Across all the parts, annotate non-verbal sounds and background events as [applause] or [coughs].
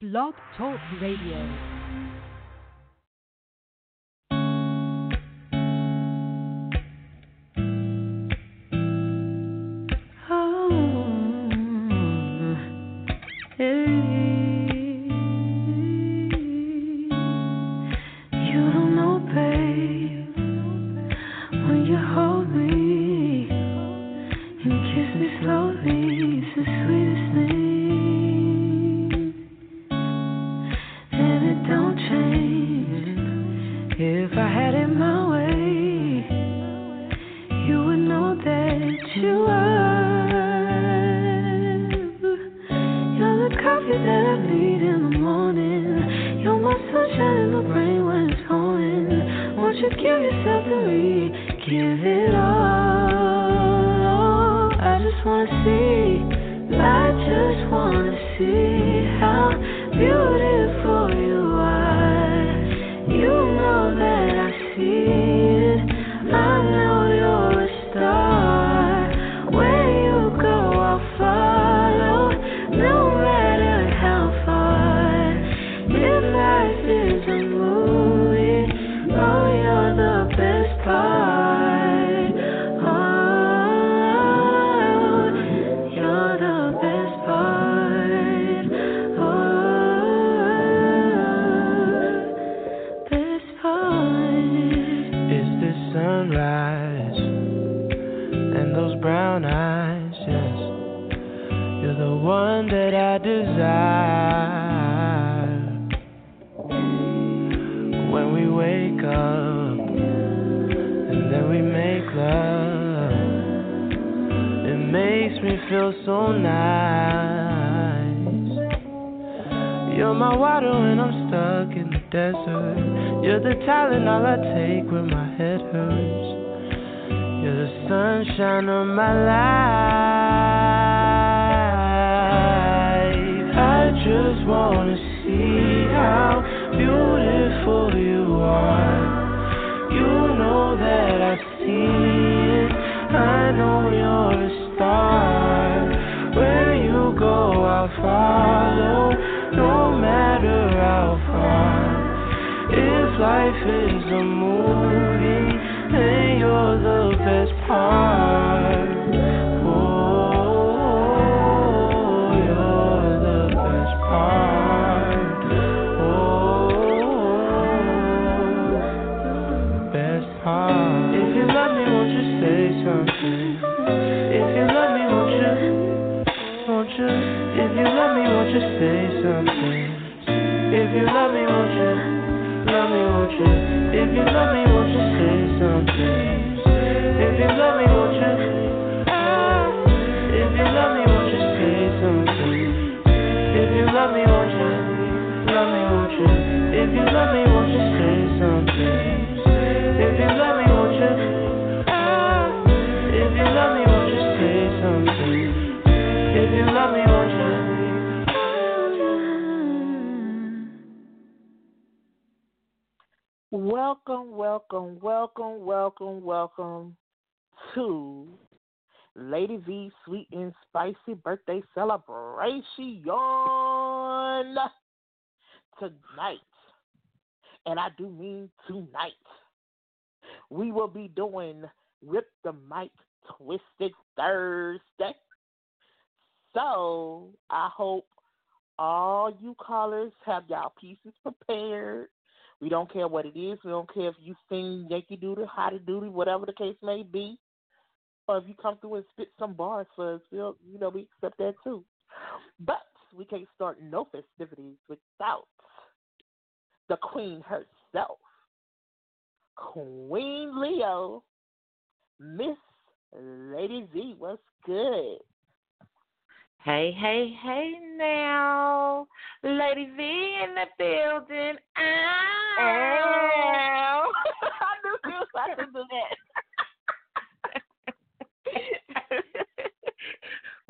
Blog Talk Radio. We will be doing Rip the Mic Twisted Thursday. So I hope all you callers have y'all pieces prepared. We don't care what it is. We don't care if you sing Yankee Doodle, How to Doodle, whatever the case may be. Or if you come through and spit some bars for us, we'll, you know, we accept that too. But we can't start no festivities without the queen herself, Queen Leo, Miss Lady V. What's good? Hey, hey, hey now. Lady V in the building. Ow. Ow. [laughs] I knew you was about to do that.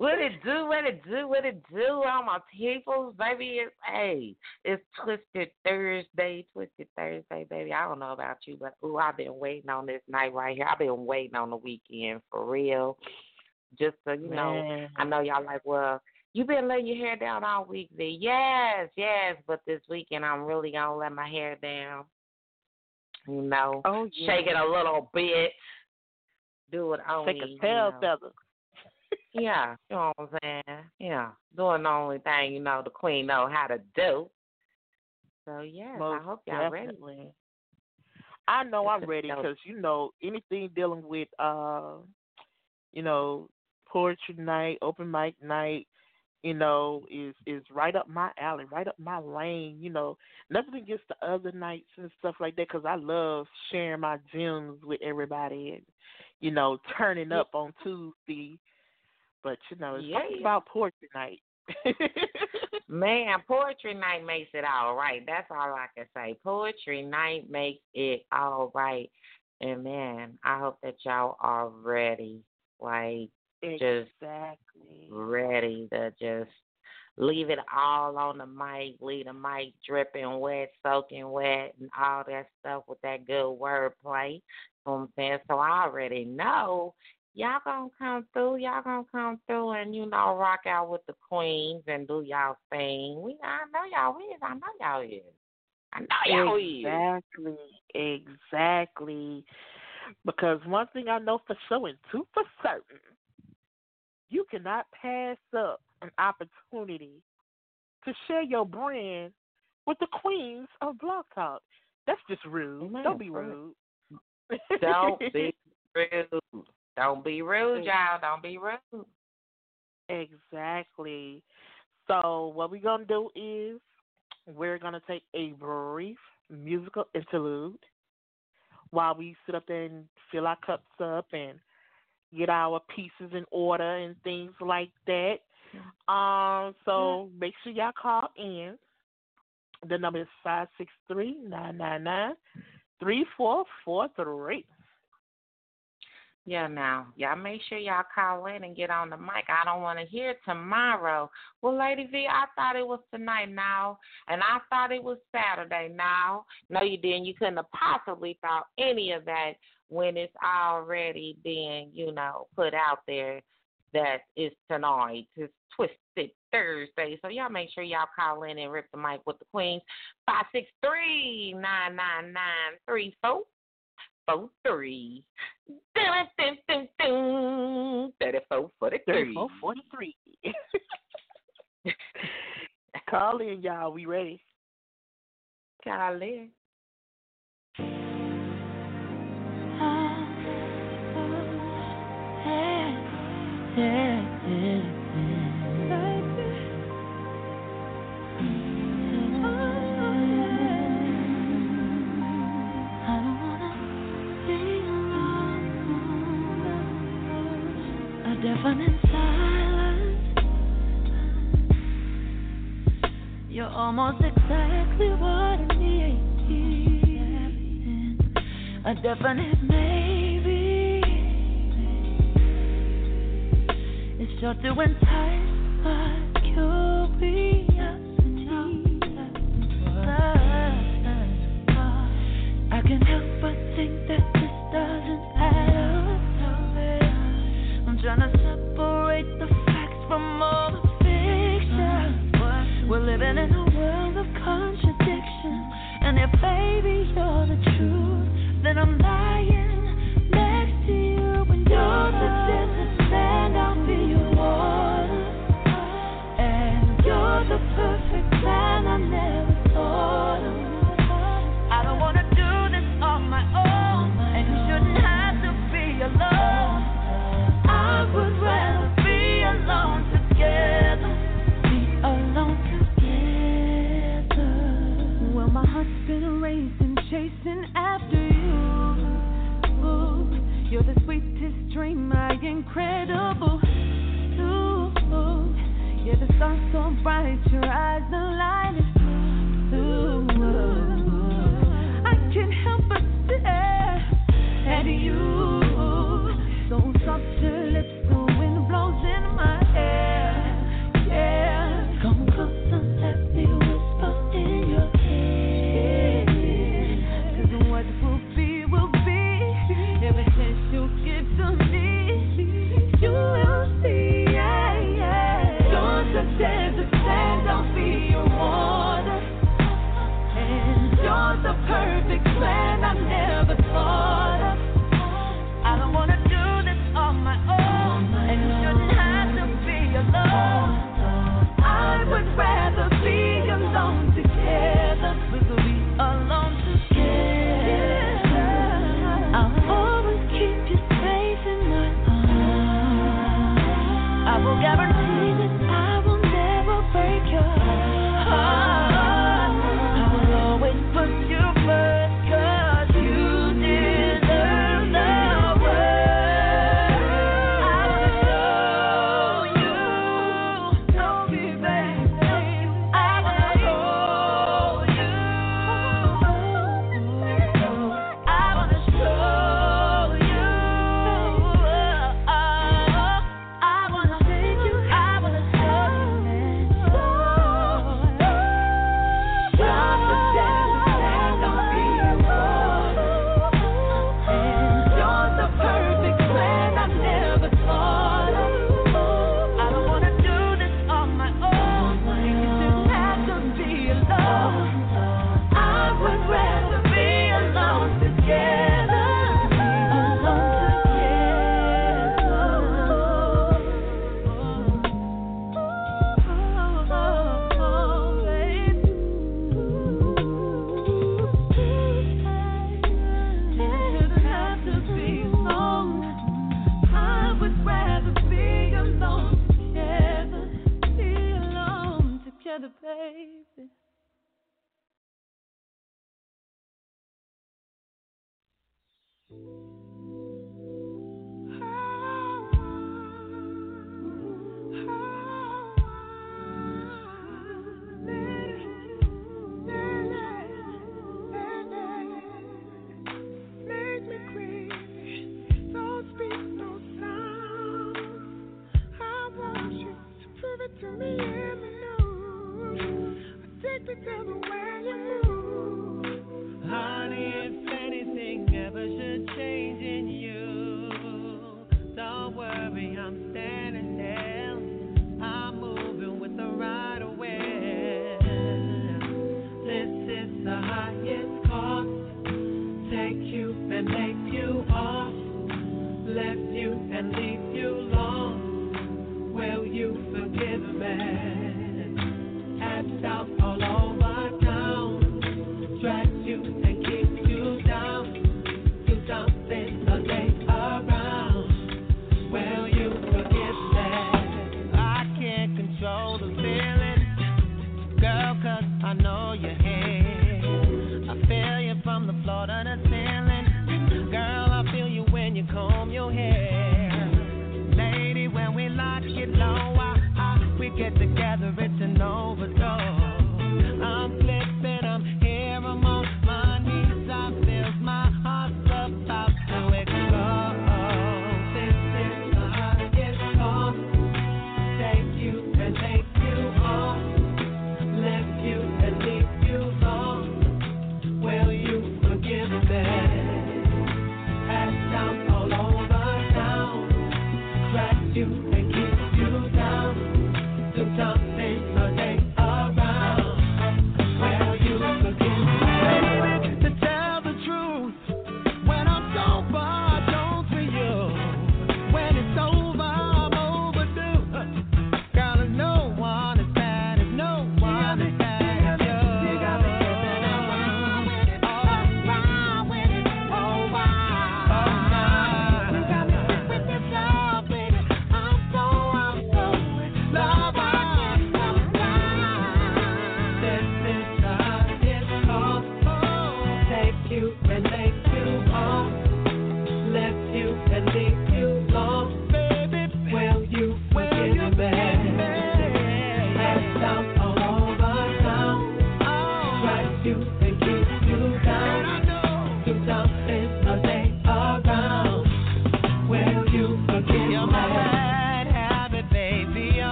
What it do, what it do, what it do, all my peoples, baby. It's hey, it's Twisted Thursday, Twisted Thursday, baby. I don't know about you, but ooh, I've been waiting on this night right here. I've been waiting on the weekend for real. Just so you know, Man. I know y'all like, well, You've been letting your hair down all week, V. Yes, yes, but this weekend I'm really gonna let my hair down. You know, Oh yeah. shake it a little bit, do it only. Take a tail know. feather. Yeah, you know what I'm saying? Yeah, doing the only thing you know the queen know how to do. So yes, Most I hope y'all ready. I know I'm ready because you know anything dealing with uh, you know, poetry night, open mic night, you know, is is right up my alley, right up my lane. You know, nothing against the other nights and stuff like that because I love sharing my gems with everybody and you know turning up on Tuesday. But you know, it's Yeah, about poetry night. [laughs] Man, poetry night makes it all right. That's all I can say. Poetry night makes it all right. And man, I hope that y'all are ready. Like Just- ready to just leave it all on the mic, leave the mic dripping wet, soaking wet, and all that stuff with that good wordplay. You know what I'm saying? So I already know y'all gonna come through. Y'all gonna come through and you know rock out with the queens and do y'all thing. We I know y'all is. I know y'all is. I know y'all is. Exactly, exactly. Because one thing I know for sure and two for certain, you cannot pass up an opportunity to share your brand with the queens of Blog Talk. That's just rude. Amen. Don't be rude. Don't [laughs] be rude. Don't be rude, y'all. Don't be rude. Exactly. So what we're gonna do is we're gonna take a brief musical interlude while we sit up there and fill our cups up and get our pieces in order and things like that. Um, so make sure y'all call in. The number is five six three nine nine nine three four four three. Yeah, now, y'all make sure y'all call in and get on the mic. I don't want to hear tomorrow. Well, Lady V, I thought it was tonight now, and I thought it was Saturday now. No, you didn't. You couldn't have possibly thought any of that when it's already being, you know, put out there that it's tonight. It's Twisted Thursday. So y'all make sure y'all call in and rip the mic with the queens. Five six three nine nine nine three four four three. Dun, dun, dun, dun. Thirty-four forty-three. Thirty-four [laughs] forty-three. Call in, y'all. We ready? Call in. Oh, oh, A almost exactly what I need. A definite maybe. It's sure to entice my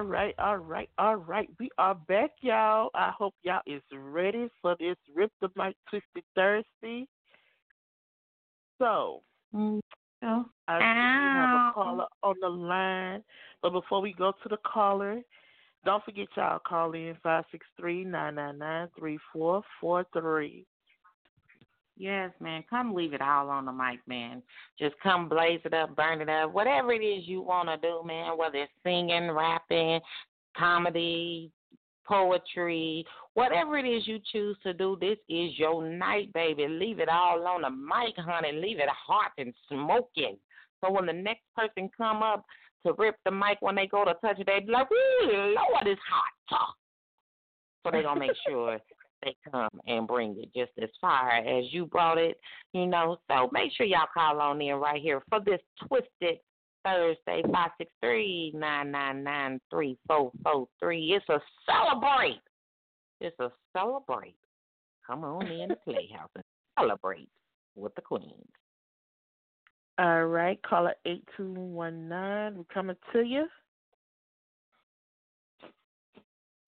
All right, all right, all right. We are back, y'all. I hope y'all is ready for this Rip the Mic Twisted Thursday. So. I mm-hmm. we have a caller on the line. But before we go to the caller, don't forget y'all call in five six three nine nine nine three four four three. Yes, man. Come leave it all on the mic, man. Just come blaze it up, burn it up, whatever it is you want to do, man. Whether it's singing, rapping, comedy, poetry, whatever it is you choose to do, this is your night, baby. Leave it all on the mic, honey. Leave it hot and smoking. So when the next person come up to rip the mic when they go to touch it, they be like, "Ooh, Lord, it's hot." So they gonna make [laughs] sure they come and bring it just as far as you brought it, you know. So make sure y'all call on in right here for this twisted Thursday, five six three nine nine nine three four four three. It's a celebrate. It's a celebrate. Come on in the playhouse and celebrate with the queens. All right, caller eight two one nine. We're coming to you.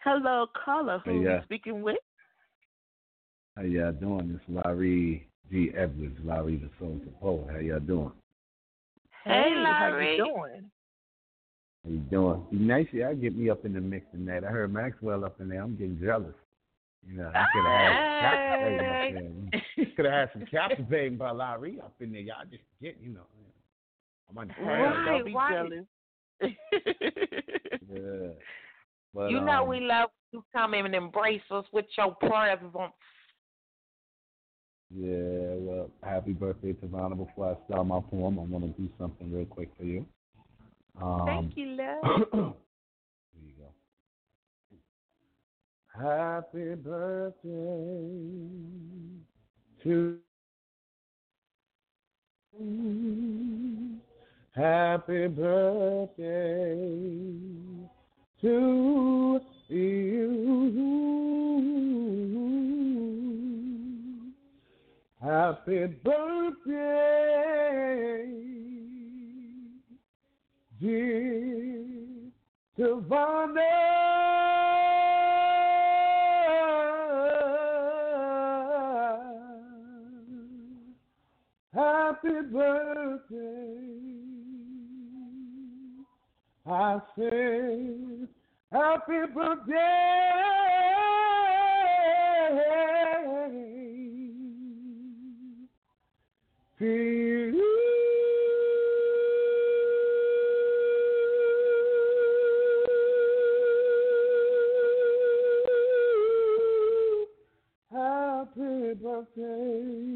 Hello, caller. Who Hey, we yeah. speaking with? How y'all doing? This is Larry G. Edwards, Larry the Soulful Poet. How y'all doing? Hey, Larry. how you doing? How you doing? Be nice y'all get me up in the mix tonight. I heard Maxwell up in there. I'm getting jealous. You know, I could have had could have had some captivating [laughs] by Larry up in there. Y'all just get, you know. I'm on the Right. Don't be why- jealous. Yeah. But, you know um, we love you come in and embrace us with your presence. Yeah, well, happy birthday to Vanna. Before I start my poem, I want to do something real quick for you. Um, Thank you, love. [coughs] Here you go. Happy birthday to you. Happy birthday to you. Happy birthday, dear Savannah. Happy birthday. I say, happy birthday Happy birthday.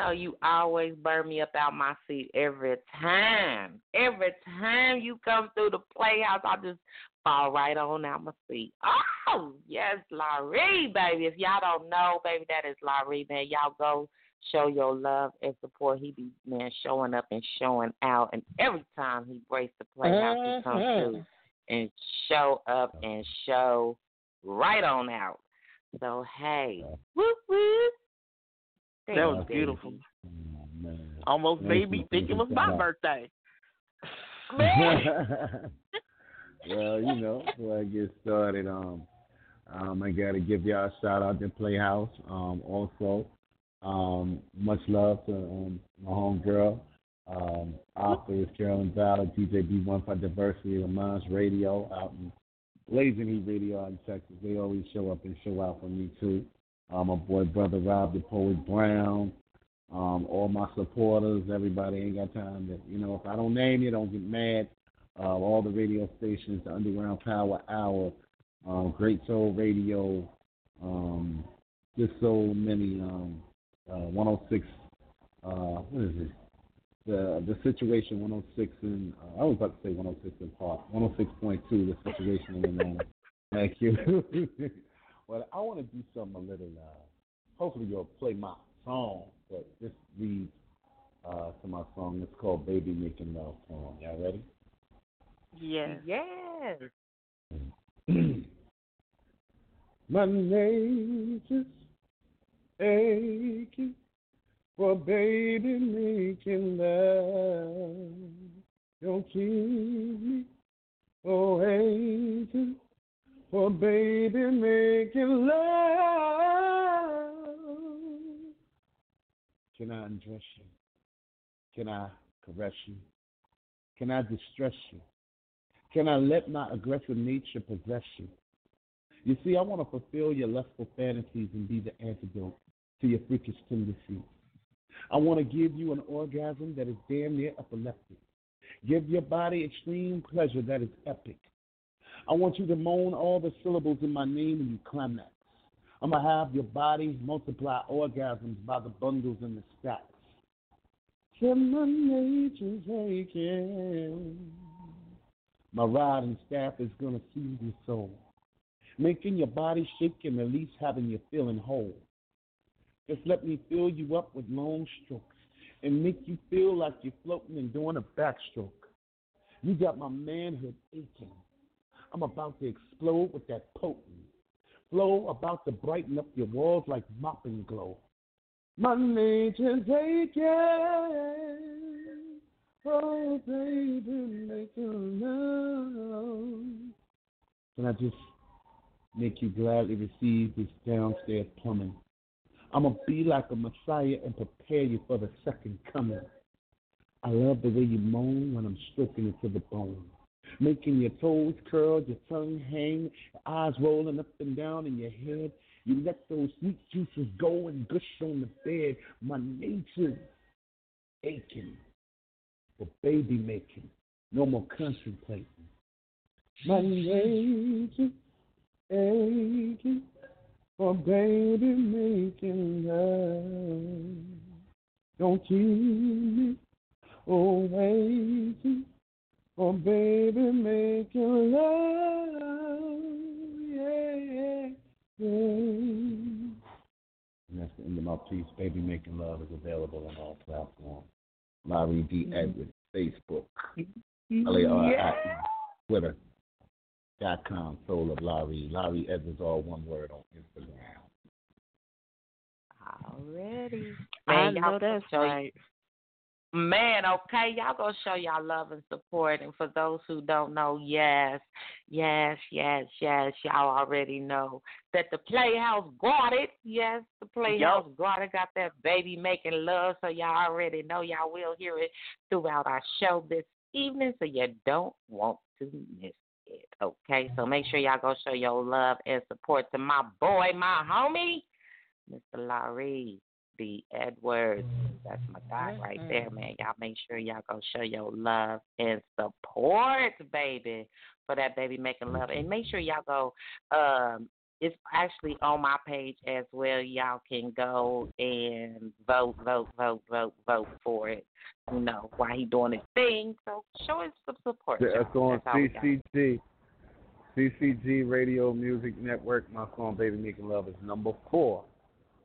Know you always burn me up out my seat every time. Every time you come through the playhouse, I just fall right on out my seat. Oh, yes, Larry, baby. If y'all don't know, baby, that is Larry, man. Y'all go show your love and support. He be, man, showing up and showing out. And every time he breaks the playhouse, he comes mm-hmm. through and show up and show right on out. So hey, whoop whoop. Thank That was beautiful. Oh. Almost made me think it was my much. birthday. [laughs] well, you know, before I get started, um, um, I gotta give y'all a shout out to Playhouse. Um, also, um, much love to um, my homegirl, um, author is Carolyn Valor, DJ B1 for Diversity of Minds Radio out in Blazing Heat Radio out in Texas. They always show up and show out for me too. Um, my boy brother Rob the Poet Brown, um, all my supporters, everybody ain't got time to, you know, if I don't name you, don't get mad. Uh, all the radio stations, the Underground Power Hour, um, Great Soul Radio, um, just so many, um, uh, 106, uh, what is it? The the situation 106 in, uh, I was about to say 106 in Park, 106.2, the situation in Atlanta. Thank you. [laughs] well, I want to do something a little, uh, hopefully you'll play my song, but this leads uh, to my song. It's called Baby Making Love Song. Y'all ready? Yes. Yes. [clears throat] My name is aching for baby making love. Don't keep me, oh aching for baby making love. Can I undress you? Can I caress you? Can I distress you? Can I let my aggressive nature possess you? You see, I want to fulfill your lustful fantasies and be the antidote to your freakish tendencies. I want to give you an orgasm that is damn near epileptic. Give your body extreme pleasure that is epic. I want you to moan all the syllables in my name when you climax. I'm going to have your body multiply orgasms by the bundles and the stacks. Till my nature's aching. My rod and staff is going to soothe your soul, making your body shake and at least having you feeling whole. Just let me fill you up with long strokes and make you feel like you're floating and doing a backstroke. You got my manhood aching. I'm about to explode with that potent flow, about to brighten up your walls like mopping glow. My nature's aching. Oh, baby, make love. Can I just make you gladly receive this downstairs plumbing? I'm going to be like a Messiah and prepare you for the second coming. I love the way you moan when I'm stroking it to the bone, making your toes curl, your tongue hang, your eyes rolling up and down in your head. You let those sweet juices go and gush on the bed. My nature's aching for baby making. No more contemplating. My nature's aching for baby making love. Don't keep me waiting for baby making love. Yeah, yeah, yeah. And that's the end of my piece. Baby Making Love is available on all platforms. Larry D. Mm-hmm. Edwards, Facebook, mm-hmm. L-A-R-I, Twitter, dot com, Soul of Larry. Larry Edwards, all one word on Instagram. Already. I know y'all that's right. Man, okay, y'all gonna show y'all love and support. And for those who don't know, yes, yes, yes, yes, y'all already know that the Playhouse got it. Yes, the Playhouse got it. Got that baby making love. So y'all already know y'all will hear it throughout our show this evening. So you don't want to miss it. Okay, so make sure y'all go show your love and support to my boy, my homie, Mr. Larry. B. Edwards. That's my guy right there, man. Y'all make sure y'all go show your love and support, baby, for that baby making love. And make sure y'all go. Um, it's actually on my page as well. Y'all can go and vote, vote, vote, vote, vote for it. You know why he doing his thing. So show us some support. That's y'all. on That's all we. CCG. CCG Radio Music Network. My song Baby Making Love is number four.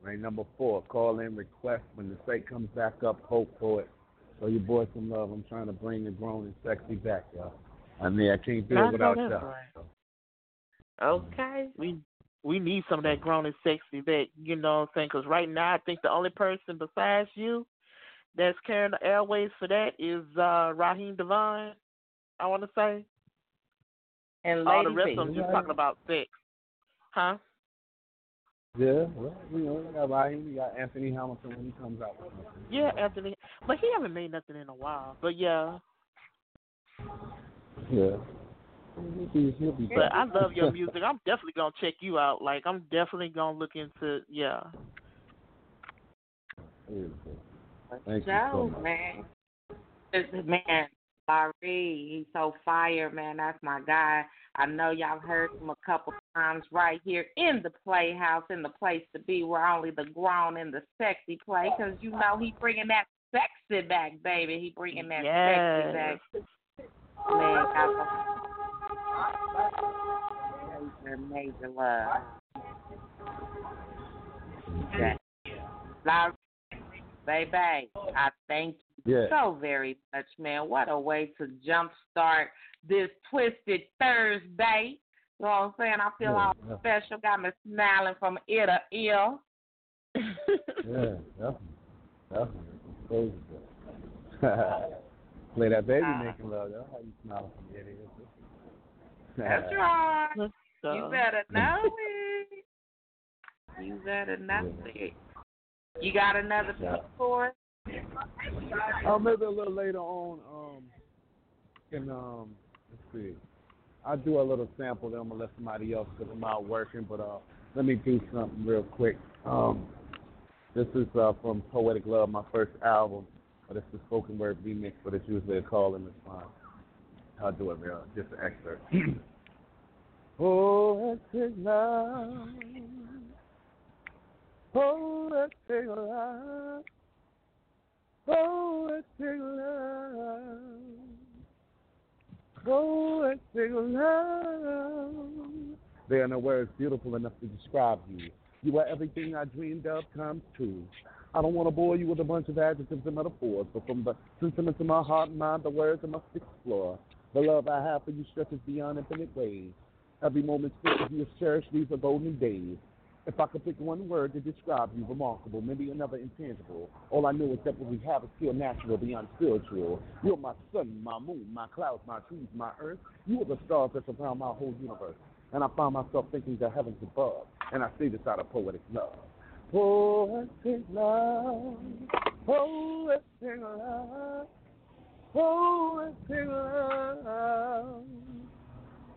Right, number four. Call in, request when the site comes back up, hope for it. Show your boy some love. I'm trying to bring the grown and sexy back, y'all. I mean, I can't do it without y'all. right. So, Okay. We we need some of that grown and sexy back. you know what I'm saying. Because right now, I think the only person besides you that's carrying the airways for that is uh Raheem DeVaughn. I want to say And all the Lady rest B. of them just talking about sex, huh? Yeah, well, you know, you got Raheem, you got Anthony Hamilton when he comes out. Yeah, Anthony, but he haven't made nothing in a while. But yeah, Yeah. He'll be, he'll be but. I love your [laughs] music. I'm definitely gonna check you out. Like I'm definitely gonna look into yeah. Beautiful. Thank you so much. man. This is- man, Larry, he's so fire, man. That's my guy. I know y'all heard him a couple times right here in the Playhouse, in the place to be, where only the grown and the sexy play, because you know he bringing that sexy back, baby. He bringing that Yes. sexy back. Man, got major, major love. Okay. Larry, baby, I thank Yeah. so very much, man. What a way to jumpstart this Twisted Thursday. You know what I'm saying? I feel Yeah, all yeah. special, got me smiling from ear to ear. [laughs] Yeah, definitely. Definitely. Crazy. Play that baby Uh, making love. That's how you smile from ear to ear. That's right. Let's You better [laughs] know it. You better know it. You got another Yeah. piece for us? Oh, maybe a little later on. Um, um, let's see. I'll do a little sample. Then I'm gonna let somebody else because I'm out working. But uh, let me do something real quick. Um, this is uh from Poetic Love, my first album. But it's the spoken word remix, but it's usually a call and response. I'll do it real, just an excerpt. [clears throat] Poetic love, poetic love. Poetic love, poetic love. There are no words beautiful enough to describe you. You are everything I dreamed of come true. I don't want to bore you with a bunch of adjectives and metaphors, but from the sentiments of my heart and mind, the words I must explore. The love I have for you stretches beyond infinite ways. Every moment spent with you is cherished. These are golden days. If I could pick one word to describe you, remarkable, maybe another intangible. All I know is that what we have is pure natural, beyond spiritual. You're my sun, my moon, my clouds, my trees, my earth. You are the stars that surround my whole universe. And I find myself thinking the heavens above. And I say this out of poetic love. Poetic love, poetic love, poetic love.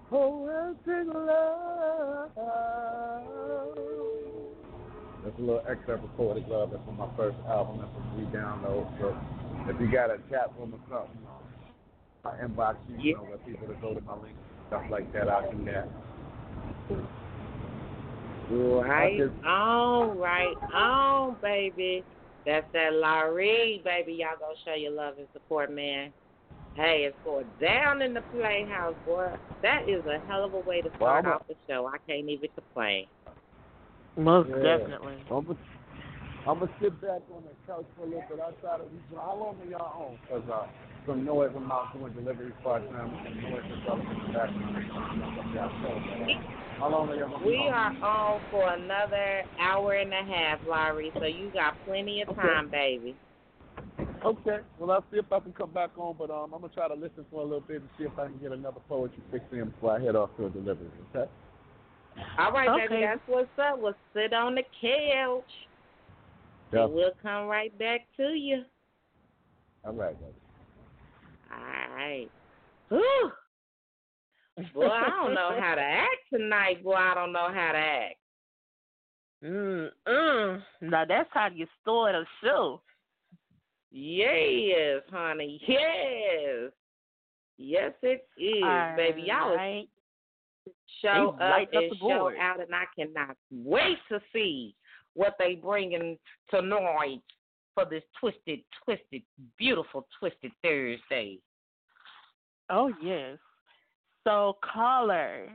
Poetic love. That's a little excerpt of Poetic Love. That's from my first album. That's a free download. So if you got a chat room or something, I inbox you, you know, where people to go to my link, stuff like that. I'll do that. Right just- on, right on, baby. That's that Larry, baby. Y'all go show your love and support, man. Hey, it's going down in the playhouse, boy. That is a hell of a way to start Well, off the show. I can't even complain. Most Yeah. definitely. I'm gonna I'm gonna sit back on the couch for a little bit. I try to. How long are y'all on? Cause uh, some noise. I'm out doing deliveries part time. Some noise is up in the background. How long are y'all gonna We are on for another hour and a half, Larry, so you got plenty of Okay. time, baby. Okay. Well, I'll see if I can come back on, but um, I'm gonna try to listen for a little bit and see if I can get another poetry fix in before I head off to a delivery. Okay. All right, baby, that's what's up. We'll sit on the couch. Yeah. And we'll come right back to you. All right. baby. All right. Whew. Boy, I don't know how to act tonight. Boy, I don't know how to act. Mm mm. Now that's how you start a show. Yes, honey. Yes. Yes, it is, baby. Y'all Alright. show up up and the show board. out, and I cannot wait to see what they bringing tonight for this twisted, twisted, beautiful, twisted Thursday. Oh yes. So caller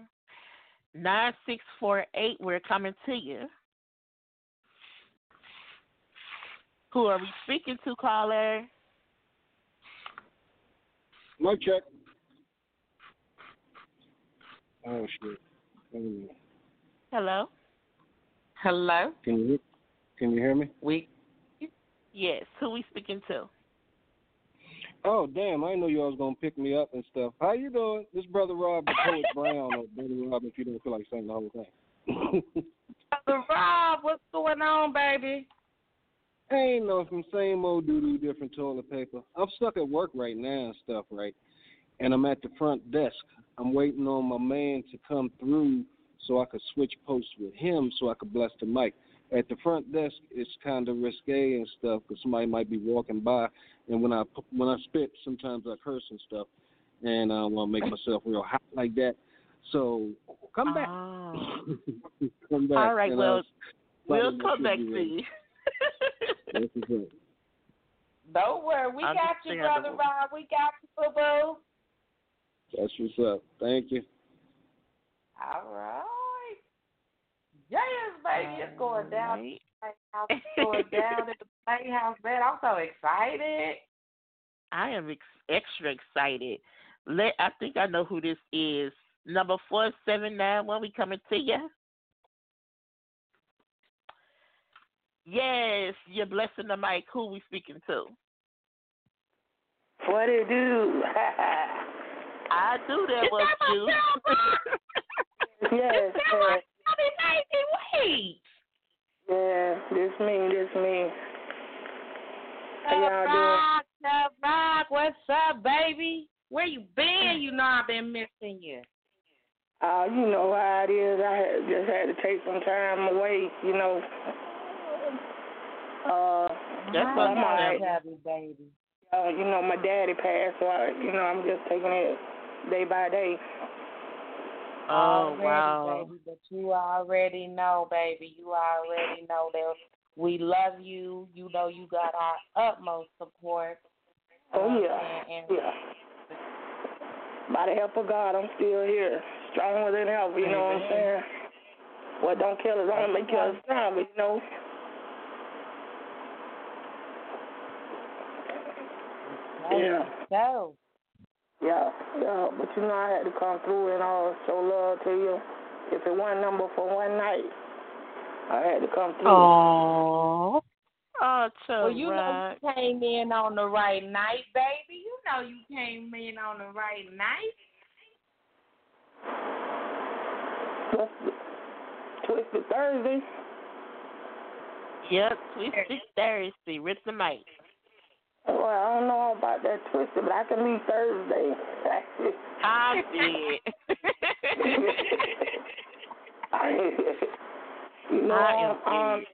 nine six four eight, we're coming to you. Who are we speaking to, caller? Mic check. Oh shit. Wait. Hello? Hello, Can you can you hear me? we Yes, who we speaking to? Oh damn! I didn't know you all was gonna pick me up and stuff. How you doing? This brother Rob, the poet [laughs] Brown, or brother Rob, if you don't feel like saying the whole thing. [laughs] Brother Rob, what's going on, baby? Ain't no some same old doo doo, different toilet paper. I'm stuck at work right now and stuff, right? And I'm at the front desk. I'm waiting on my man to come through so I could switch posts with him so I could bless the mic. At the front desk, it's kind of risque and stuff because somebody might be walking by, and when I when I spit, sometimes I curse and stuff, and I want to make myself real hot like that. So come back, Oh. [laughs] come back. All right, well, we'll come back to you. That's what's. Don't worry, we got you, brother Rob. We got you, boo boo. That's what's up. Thank you. All right. Yes, baby, it's going down. Alright. Playhouse, It's going down at the [laughs] playhouse, man. I'm so excited. I am ex- extra excited. Let I think I know who this is. number four seven nine one. We coming to you. Yes, you're blessing the mic. Who we speaking to? What it do? [laughs] I do that was you. [laughs] yes, yes. Wait. Yeah, this me, this me. How y'all doing? Rock, the rock. What's up, baby? Where you been? You know I've been missing you. Uh, you know how it is. I had, just had to take some time away, you know. Uh, That's what I'm. Happy baby. Uh, you know, my daddy passed, so I, you know, I'm just taking it day by day. Oh already, wow. baby, but you already know, baby. You already know that we love you. You know you got our utmost support. Oh Um, yeah, and, and yeah. By the help of God, I'm still here, stronger than ever. You know what I'm saying? What don't kill us only make us stronger. You know. Yeah. So, Yeah, yeah, but you know I had to come through and uh, show love to you. If it wasn't number for one night, I had to come through. Oh. Oh, well, you know you came in on the right night, baby. You know you came in on the right night. Twisted, Twisted Thursday. Yep, Twisted Thursday. Rip the mic. Well, I don't know about that twisted, but I can leave Thursday. [laughs] I did. [laughs] you know, I am um, um,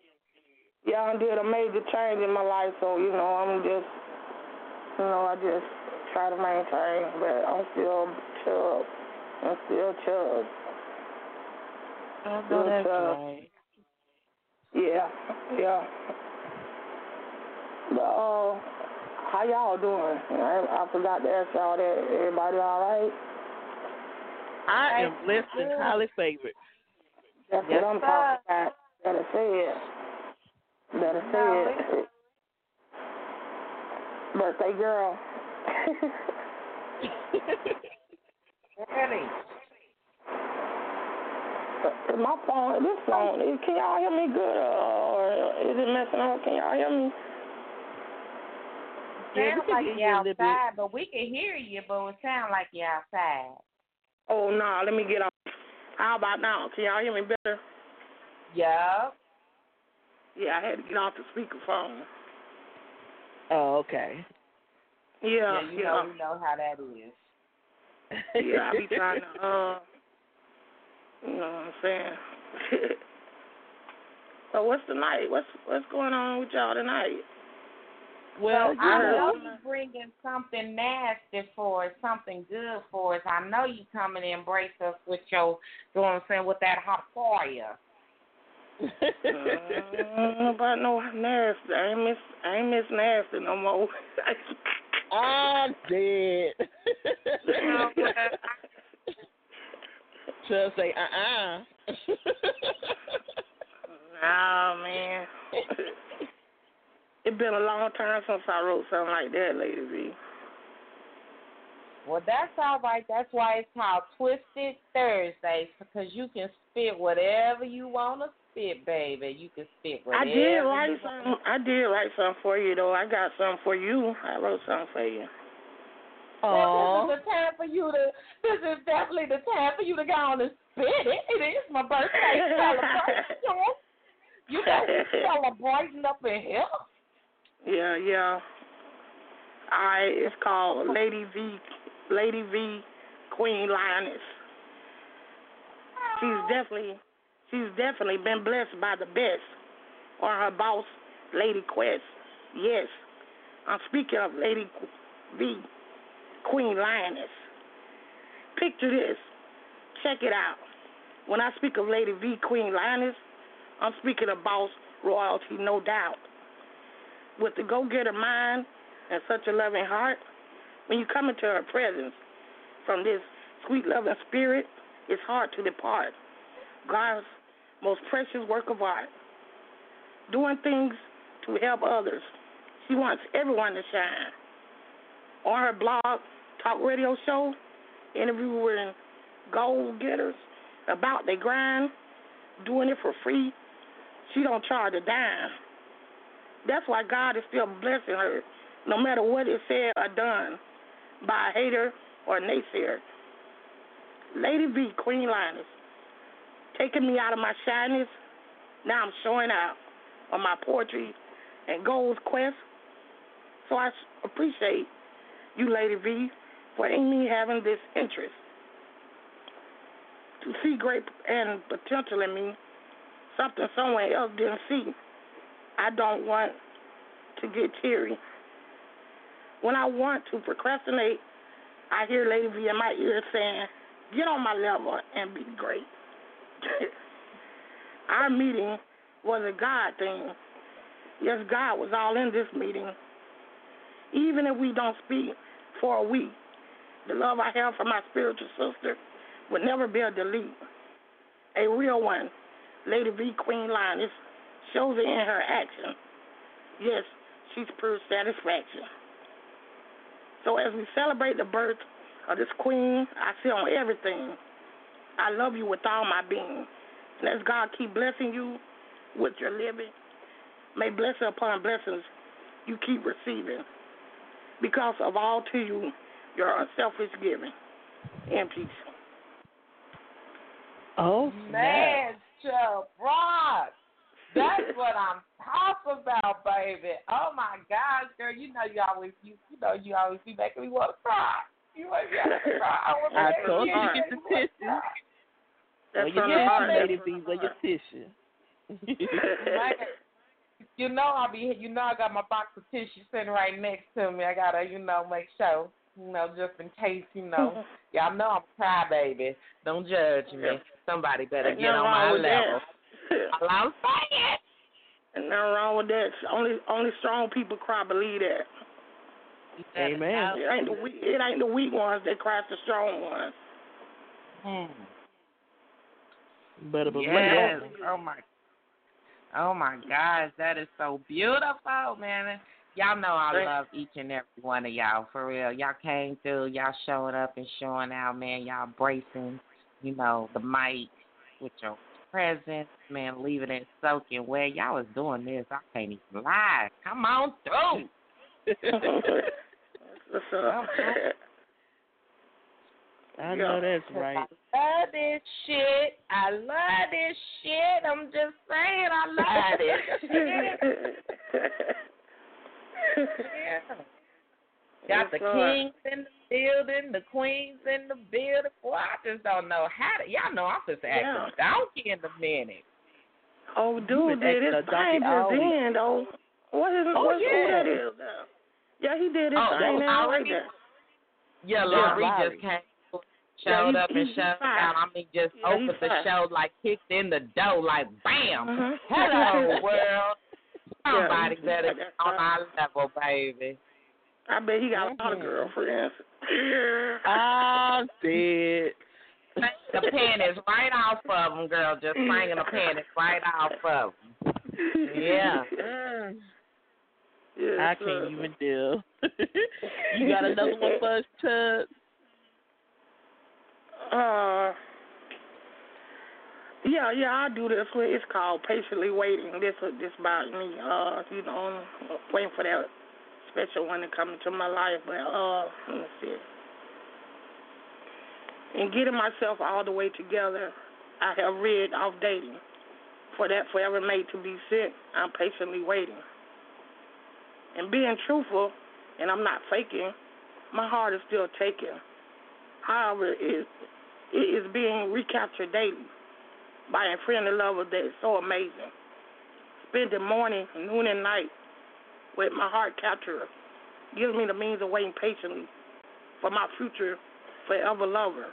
I did a major change in my life, so you know, I'm just, you know, I just try to maintain, but I'm still chub. I'm still chub. I know Still that's chub. right. Yeah, yeah. But, uh, how y'all doing? I, I forgot to ask y'all that. Everybody all right? I am blessed and highly favored. That's Yes, what I'm sir. talking about. Better say it. Better say No, it. Birthday girl. Really? Is [laughs] my phone, this phone, is- can y'all hear me good uh, or is it messing up? Can y'all hear me? Yeah, Sounds like you you're outside, but we can hear you, but it sounds like you're outside. Oh, no, let me get off. How about now? Can y'all hear me better? Yup. Yeah, I had to get off the speakerphone. Oh, okay. Yeah, Yeah, you yeah. know we know how that is. Yeah, I be [laughs] trying to, uh, you know what I'm saying. [laughs] so what's tonight? What's what's going on with y'all tonight? Well, so I you know know, you bringing something nasty for us, something good for us. I know you coming to embrace us with your, you know what I'm saying, with that hot fire. I don't know about no nasty. I ain't miss I ain't miss nasty no more. [laughs] I'm dead. Should say, uh uh oh man. [laughs] It's been a long time since I wrote something like that, Lady V. Well, that's all right. That's why it's called Twisted Thursdays because you can spit whatever you want to spit, baby. You can spit whatever. I whatever. did you write want. something. I did write something for you though. I got something for you. I wrote something for you. Well, this is the time for you to. This is definitely the time for you to go on and spit it. It is my birthday [laughs] celebration. You got to [laughs] celebrating up in here. Yeah, yeah. Right, it's called Lady V, Lady V, Queen Lioness. She's definitely, she's definitely been blessed by the best, or her boss, Lady Quest. Yes, I'm speaking of Lady V, Queen Lioness. Picture this. Check it out. When I speak of Lady V, Queen Lioness, I'm speaking of boss royalty, no doubt. With the go-getter mind and such a loving heart, when you come into her presence from this sweet loving spirit, it's hard to depart. God's most precious work of art. Doing things to help others. She wants everyone to shine. On her blog, talk radio show, interviewing goal getters about they grind, doing it for free. She don't charge a dime. That's why God is still blessing her, no matter what is said or done by a hater or a naysayer. Lady V, Queen Lioness, taking me out of my shyness. Now I'm showing out on my poetry and goals quest. So I appreciate you, Lady V, for me having this interest to see great and potential in me, something someone else didn't see. I don't want to get teary. When I want to procrastinate, I hear Lady V in my ear saying, Get on my level and be great. [laughs] Our meeting was a God thing. Yes, God was all in this meeting. Even if we don't speak for a week, the love I have for my spiritual sister would never be a delete. A real one, Lady V Queen Lioness, shows it in her action. Yes, she's proved satisfaction. So as we celebrate the birth of this queen, I see on everything. I love you with all my being. And as God keep blessing you with your living, may blessing upon blessings you keep receiving. Because of all to you, your unselfish giving. In peace. Oh, Man, Chubb Rock. That's what I'm talking about, baby. Oh my gosh, girl, you know you always you you know you always be making me want to cry. You [laughs] make me want to cry. I, want I told you to get the wanna tissue. cry. Where That's your the tissue, heart. Lady That's V? from the Where your tissue? [laughs] You know I'll be you know I got my box of tissue sitting right next to me. I gotta you know make sure you know just in case you know [laughs] y'all know I'm a crybaby. Don't judge me. Somebody better Ain't get on my level. that. All I'm saying. And nothing wrong with that. Only only strong people cry. Believe that. Amen. It ain't the weak. It ain't the weak ones that cry. It's the strong ones. Hmm. Better believe Yes. it. Oh my. Oh my gosh, that is so beautiful, man. Y'all know I Thank- love each and every one of y'all for real. Y'all came through, y'all showing up and showing out, man. Y'all bracing, you know, the mic with your presence, man, leaving it soaking wet. Y'all was doing this. I can't even lie. Come on through. What's [laughs] up? I know that's right. I love this shit. I love this shit. I'm just saying, I love this shit. [laughs] [laughs] Yeah. Got the Yes, Lord. kings in the building, the queens in the building. Boy, I just don't know how to. Y'all know I'm just acting Yeah. donkey in the minute. Oh, dude did his thing just then, though. What is Oh, what's, who yeah. that is? Though? Yeah, he did his Oh, thing that now, there. Yeah, Yeah, Laurie Laurie. just came, Yeah, showed he- up and showed out. I mean, just Yeah, opened the fine. show like kicked in the door, like bam. Mhm. [laughs] Hello, world. Yeah, Somebody he- better get on our level, baby. I bet he got a lot of Mhm. girlfriends. [laughs] I'm dead. the panties right off of them, girl. Just bringing the panties right off of them. Yeah. Yes, I can't even deal. [laughs] you got another one for us, Chubb? Uh, yeah, yeah, I do this. one. It's called patiently waiting. This this about me. Uh, you know, waiting for that special one to come into my life. But uh, let me see. In getting myself all the way together, I have read off dating. For that forever made to be sent, I'm patiently waiting. And being truthful, and I'm not faking, my heart is still taken. However, it, it is being recaptured daily by a friendly lover that is so amazing. Spending morning, noon, and night with my heart capturer gives me the means of waiting patiently for my future forever lover.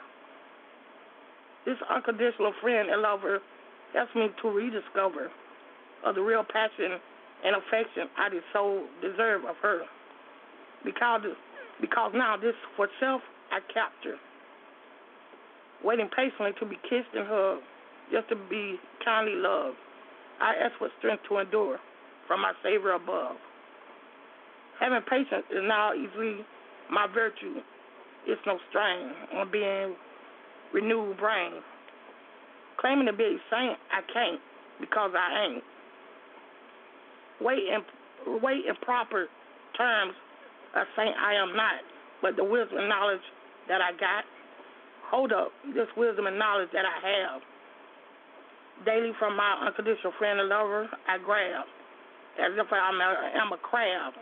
This unconditional friend and lover helps me to rediscover of the real passion and affection I did so deserve of her. Because because now this for self I capture. Waiting patiently to be kissed and hugged, just to be kindly loved. I ask for strength to endure from my Savior above. Having patience is now easily my virtue. It's no strain on being renewed brain. Claiming to be a saint, I can't because I ain't. Wait in wait in proper terms, a saint I am not, but the wisdom and knowledge that I got. Hold up, this wisdom and knowledge that I have. Daily from my unconditional friend and lover, I grab as if I'm a, I'm a crab.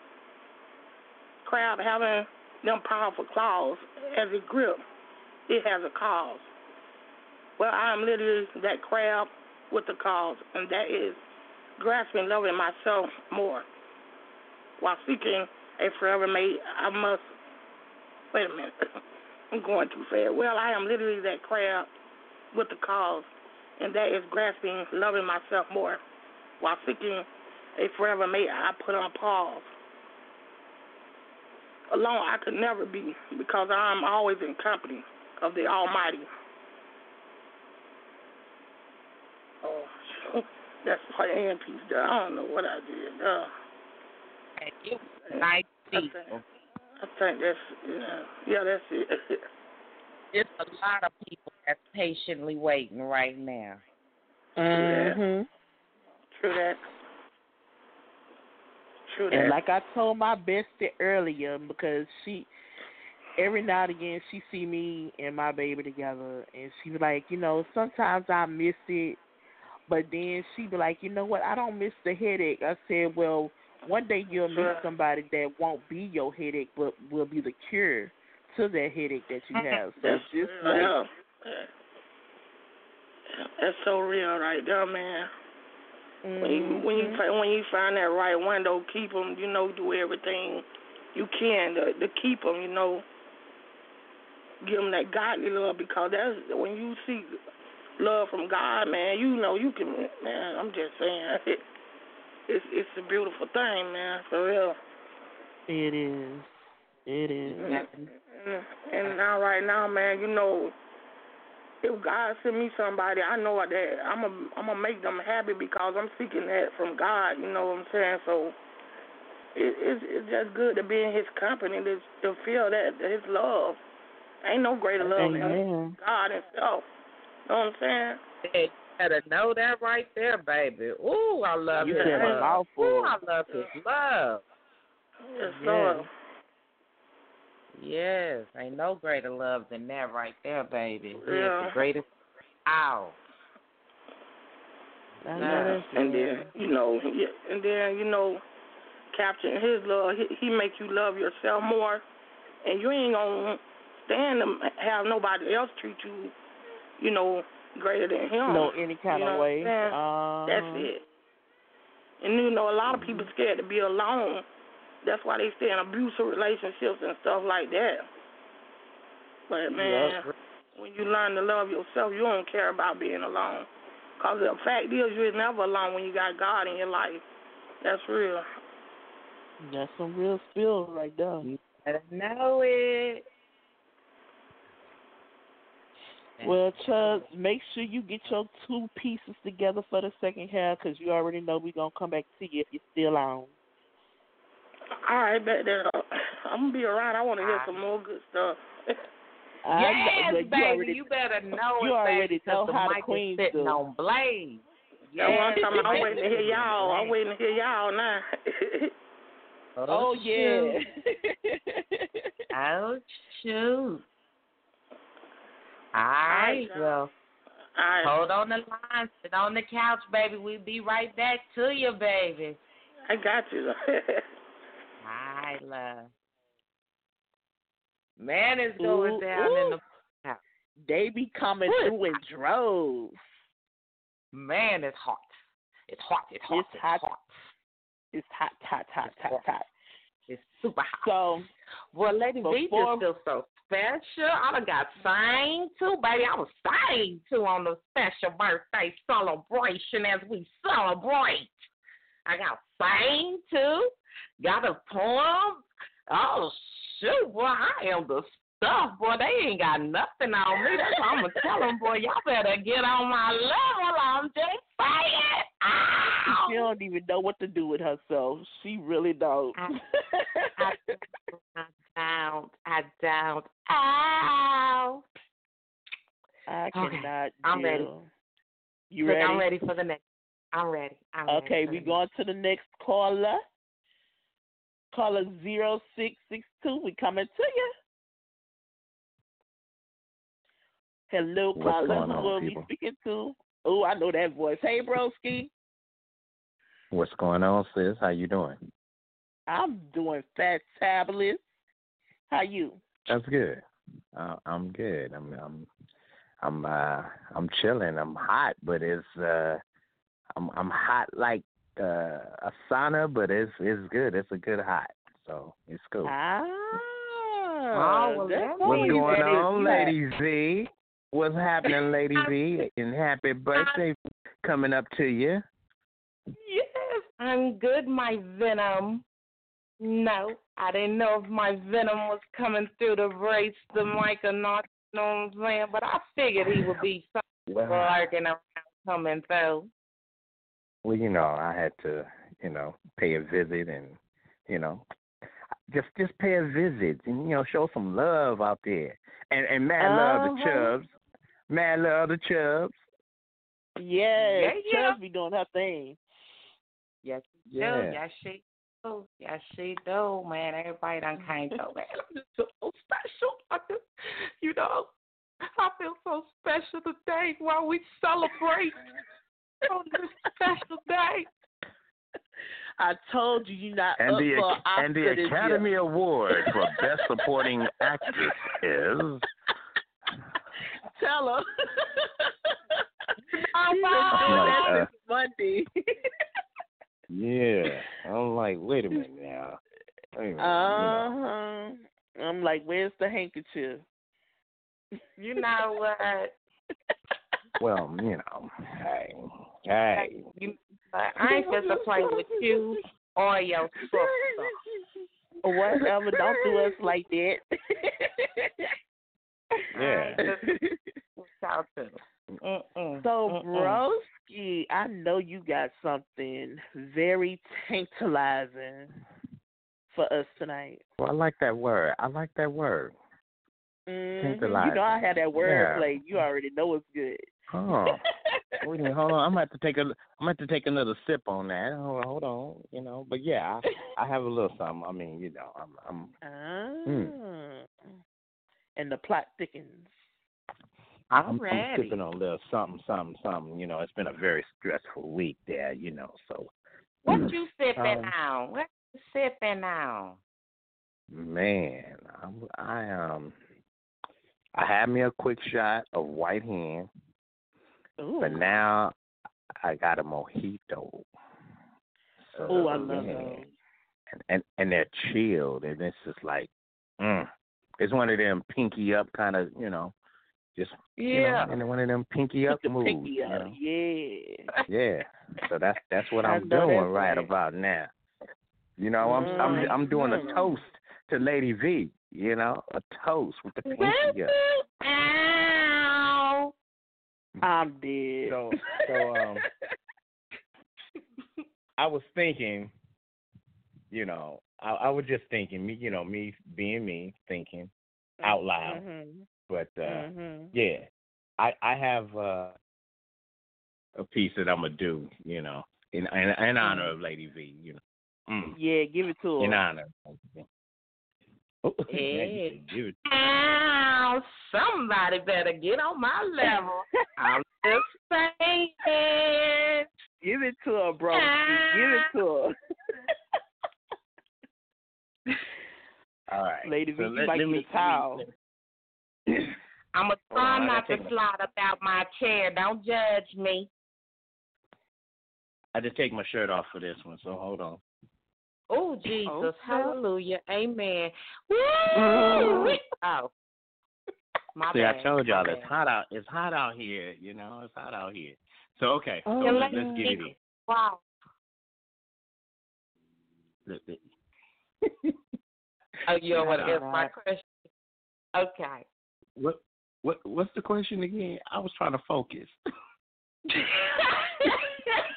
Crab having them powerful claws as a grip, it has a cause. Well, I am literally that crab with the cause, and that is grasping loving myself more. While seeking a forever mate, I must. Wait a minute. [laughs] I'm going too fast. Well, I am literally that crab with the cause, and that is grasping loving myself more. While seeking a forever mate, I put on pause. Alone, I could never be because I'm always in company of the Almighty. Oh, [laughs] that's my hand piece there. I don't know what I did. Uh, it was nice I think, I think that's yeah, yeah, that's it. [laughs] There's a lot of people that's patiently waiting right now. Mm-hmm. True that. True that. And like I told my bestie earlier, because she every now and again she see me and my baby together, and she be like, you know, sometimes I miss it, but then she be like, you know what, I don't miss the headache. I said, well, one day you'll meet somebody that won't be your headache, but will be the cure to that headache that you have. So That's just real, like, yeah. That's so real right there, man. When you mm-hmm. when you when you find that right one, window, keep them. You know, do everything you can to, to keep them. You know, give them that godly love because that's when you see love from God, man. You know, you can. Man, I'm just saying, [laughs] it's it's a beautiful thing, man. For real. it is, it is. Mm-hmm. And, mm-hmm. and now, right now, man, you know, if God send me somebody, I know that I'm gonna I'm gonna make them happy because I'm seeking that from God. You know what I'm saying? So it, it's it's just good to be in His company to to feel that His love. Ain't no greater love than God Himself. You Know what I'm saying? Hey, you better know that right there, baby. Ooh, I love You his said a love. Ooh, I love his love. Yes, Yes. Lord. Yes, ain't no greater love than that right there, baby. He is the greatest. Ow. I Yeah. And then you know, and then you know, capturing His love, He, he make you love yourself more, and you ain't gonna stand to have nobody else treat you, you know, greater than Him. no any kind you know of way. I'm? Uh, That's it. And you know, a lot of people scared to be alone. That's why they stay in abusive relationships and stuff like that. But man, when you learn to love yourself, you don't care about being alone. Cause the fact is, you're never alone when you got God in your life. That's real. That's some real spill right there. You better know it. Well, Chubbs, make sure you get your two pieces together for the second half because you already know we're going to come back to you if you're still on. All right, bet that uh, I'm gonna be around. I want to hear some more good stuff. I [laughs] yes, know, baby, you already, you better know you it, already baby, 'cause know the how the mic queens sitting do. on blaze. That's what I'm Yes. I'm waiting to hear [laughs] y'all. I'm waiting to hear y'all now. Oh, yeah. Oh shoot. [laughs] All right, well, All right. hold on the line, sit on the couch, baby. We'll be right back to you, baby. I got you. Love. Man, is going Ooh, down in ooh. the they be coming Ooh. through in droves. man. It's hot. It's hot. It's hot. It's It's hot. hot. It's hot, hot, hot, It's hot, hot. hot. It's super hot. So, Well, Lady Before- just feels so special. I done got sang to, baby. I was sang to on the special birthday celebration as we celebrate. I got fame too. got a poem. Oh, shoot, boy, I am the stuff, boy. They ain't got nothing on me. That's why I'm to tell them, boy, y'all better get on my level. I'm just saying. Ow! she don't even know what to do with herself. She really don't. I- I, [laughs] I don't. I don't. Ow. I Okay, cannot. I'm ready. You ready? I'm ready for the next. I'm ready. I'm ready Okay, we the going to the next caller. Caller zero six six two. We coming to you. Hello, What's caller. going Who on, are we speaking to? Oh, I know that voice. Hey, broski. What's going on, sis? How you doing? I'm doing fantabulous. How you? That's good. Uh, I'm good. I'm I'm I'm uh I'm chilling. I'm hot, but it's uh I'm I'm hot like uh a sauna, but it's it's good. It's a good hot. So it's cool. Ah. well, that What's going on, hot. Lady V? What's happening, Lady V? And happy birthday coming up to you. Yes, I'm good, my venom. No, I didn't know if my venom was coming through to brace the mic or not. You know what I'm saying? But I figured he would be something Well, lurking around coming through. Well, you know, I had to, you know, pay a visit and, you know, just just pay a visit and you know show some love out there. And and mad love the Uh-huh. Chubs, mad love the Chubs. Yes, Yeah, yeah. Chubbs be doing her thing. Yes, she Yeah. do. Yes, she do. Yes, she do, man. Everybody done came to man. I'm just so special. I just, you know, I feel so special today while we celebrate on this special day. I told you you're not And up the for an and the Oscar this year. Academy Award for Best Supporting Actress is Tell her. I'm She fine. Like, uh, Monday. yeah. I'm like, wait a minute now. Wait a minute, you Uh know. huh. I'm like, where's the handkerchief? You know what? Well, you know, hey, hey. You, I ain't supposed to play with you or your sister. Whatever. Don't do us like that. Yeah. [laughs] Shout to them. Mm-mm. So, broski, I know you got something very tantalizing for us tonight. Well, I like that word. I like that word. Mhm. You know I had that word Yeah. played. You already know it's good. Oh. [laughs] Wait a minute, hold on. I'm gonna have to take a I'm gonna have to take another sip on that. Hold on, hold on. You know, but yeah, I, I have a little something. I mean, you know, I'm I'm Ah. Hmm. And the plot thickens. I'm, I'm sipping on a little something, something, something. You know, it's been a very stressful week there. You know, so What you sipping Um, on? What you sipping on? man, I'm, I um I had me a quick shot of white hand, Ooh. but now I got a mojito. So, Oh, I love man, those. and, and and they're chilled, and it's just like, mm, it's one of them pinky up kind of, you know, just you know, Yeah. and one of them pinky up the moves. pinky you know? Yeah. [laughs] Yeah. So that's that's what I'm doing right right. about now. You know, I'm I'm I'm doing a Mhm. toast to Lady V. You know, a toast with the pinky up. Ow. I'm dead. So so um, [laughs] I was thinking, you know, I, I was just thinking, me, you know, me being me, thinking out loud. Mhm. But uh, Mhm. yeah, I I have uh, a piece that I'm gonna do, you know, in in, in honor of Lady V. You know, mm, Yeah, give it to her. in honor. Oh, [laughs] yeah, you Yeah. said give it. Ow. Somebody better get on my level. [laughs] I'm just saying. Give it to her, bro. Give it to her. [laughs] All right, Lady V, so you let- me- towel. I'm going to on, try not to slide about my chair. Don't judge me. I just take my shirt off for this one, so hold on. Oh, Jesus. Okay. Hallelujah. Amen. Mm-hmm. Woo! [laughs] Oh. My See, bad. I told y'all it's hot out. It's hot out here. You know, it's hot out here. So okay, oh, so Yeah, let, let's get it in. Wow. Let- Oh, you don't want to answer my question? Okay. What what what's the question again? I was trying to focus. [laughs]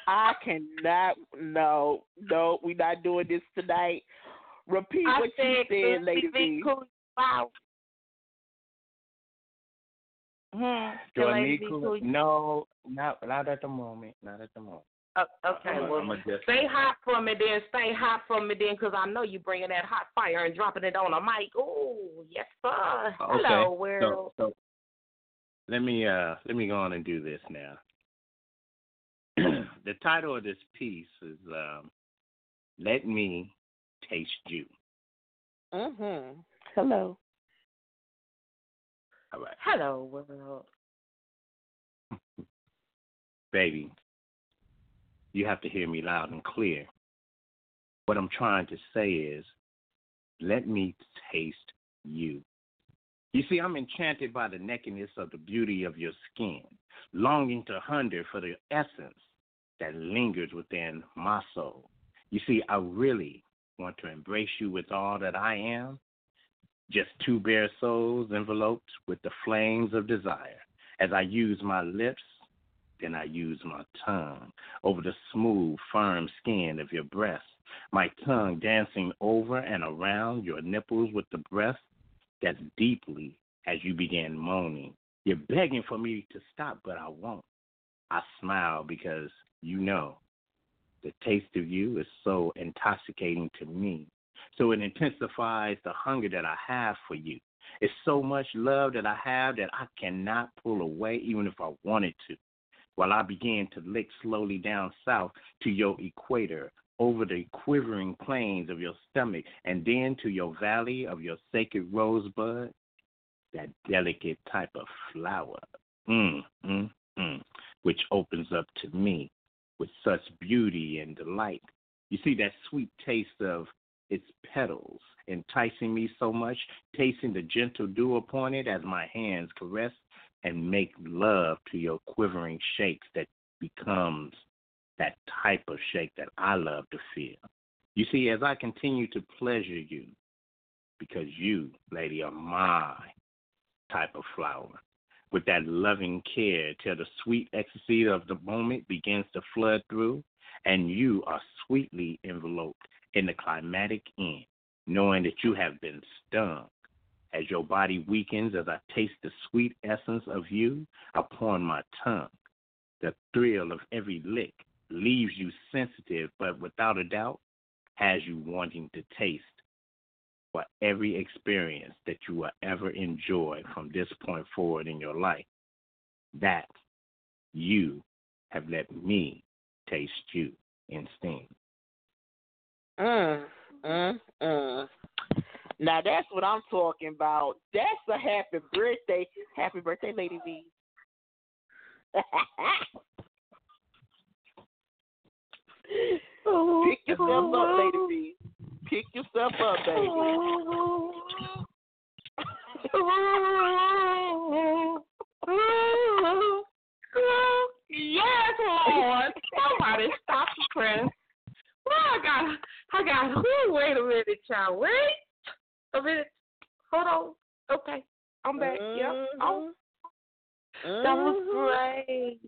I cannot. No, no, we're not doing this tonight. Repeat I what you said, said, Lady we [sighs] V. cool? Wow. Hmm. Do I need be cool? cool? No, not not at the moment. Not at the moment. Uh, okay, I'm- well, I'ma stay hot for me then. Stay hot for me then, 'cause I know you bringing that hot fire and dropping it on a mic. Oh, yes, sir. Hello, okay. world. So, so let me uh let me go on and do this now. [clears throat] the title of this piece is um, "Let Me Taste You." Mhm. Hello. All right, Hello, world. [laughs] baby. You have to hear me loud and clear. What I'm trying to say is, let me taste you. You see, I'm enchanted by the nakedness of the beauty of your skin, longing to hunger for the essence that lingers within my soul. You see, I really want to embrace you with all that I am, just two bare souls enveloped with the flames of desire. As I use my lips, then I use my tongue over the smooth, firm skin of your breast, my tongue dancing over and around your nipples with the breath that's deeply as you begin moaning. You're begging for me to stop, but I won't. I smile because you know the taste of you is so intoxicating to me. So it intensifies the hunger that I have for you. It's so much love that I have that I cannot pull away even if I wanted to. While I begin to lick slowly down south to your equator, over the quivering plains of your stomach, and then to your valley of your sacred rosebud, that delicate type of flower, mm, mm, mm, which opens up to me with such beauty and delight. You see that sweet taste of its petals enticing me so much, tasting the gentle dew upon it as my hands caress and make love to your quivering shakes that becomes that type of shake that I love to feel. You see, as I continue to pleasure you, because you, lady, are my type of flower, with that loving care till the sweet ecstasy of the moment begins to flood through, and you are sweetly enveloped in the climatic end, knowing that you have been stung as your body weakens as I taste the sweet essence of you upon my tongue. The thrill of every lick leaves you sensitive, but without a doubt, has you wanting to taste for every experience that you will ever enjoy from this point forward in your life. That you have let me taste you in steam. Mm, mm, mm. Now that's what I'm talking about. That's a happy birthday. Happy birthday, Lady V. [laughs] Pick yourself up, Lady V. Pick yourself up, baby. yes, Lord. Somebody stop the press. Well, I got, I got. Who? Wait a minute, child. Wait a minute. Hold on. Okay, I'm back. Yep. Oh, that was great.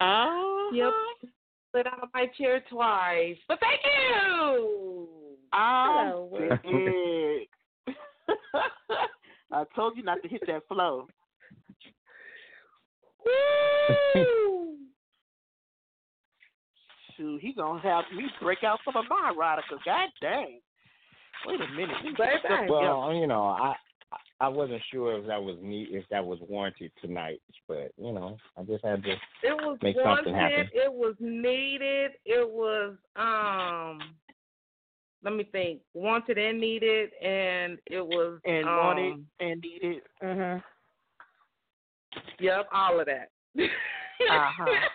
Uh-huh. Yep. Slid out of my chair twice, but thank you. I'm Hello. [laughs] I told you not to hit that flow. Woo! Shoot, he gonna have me break out some of my erotica. God dang. Wait a minute. Let me get Baby. Well, you know, I I wasn't sure if that was me if that was warranted tonight, but you know, I just had to It was Make wanted. something happen. It was needed. It was um. Let me think. Wanted and needed, and it was and um, wanted and needed. Mhm. Yep, all of that. Uh huh. [laughs]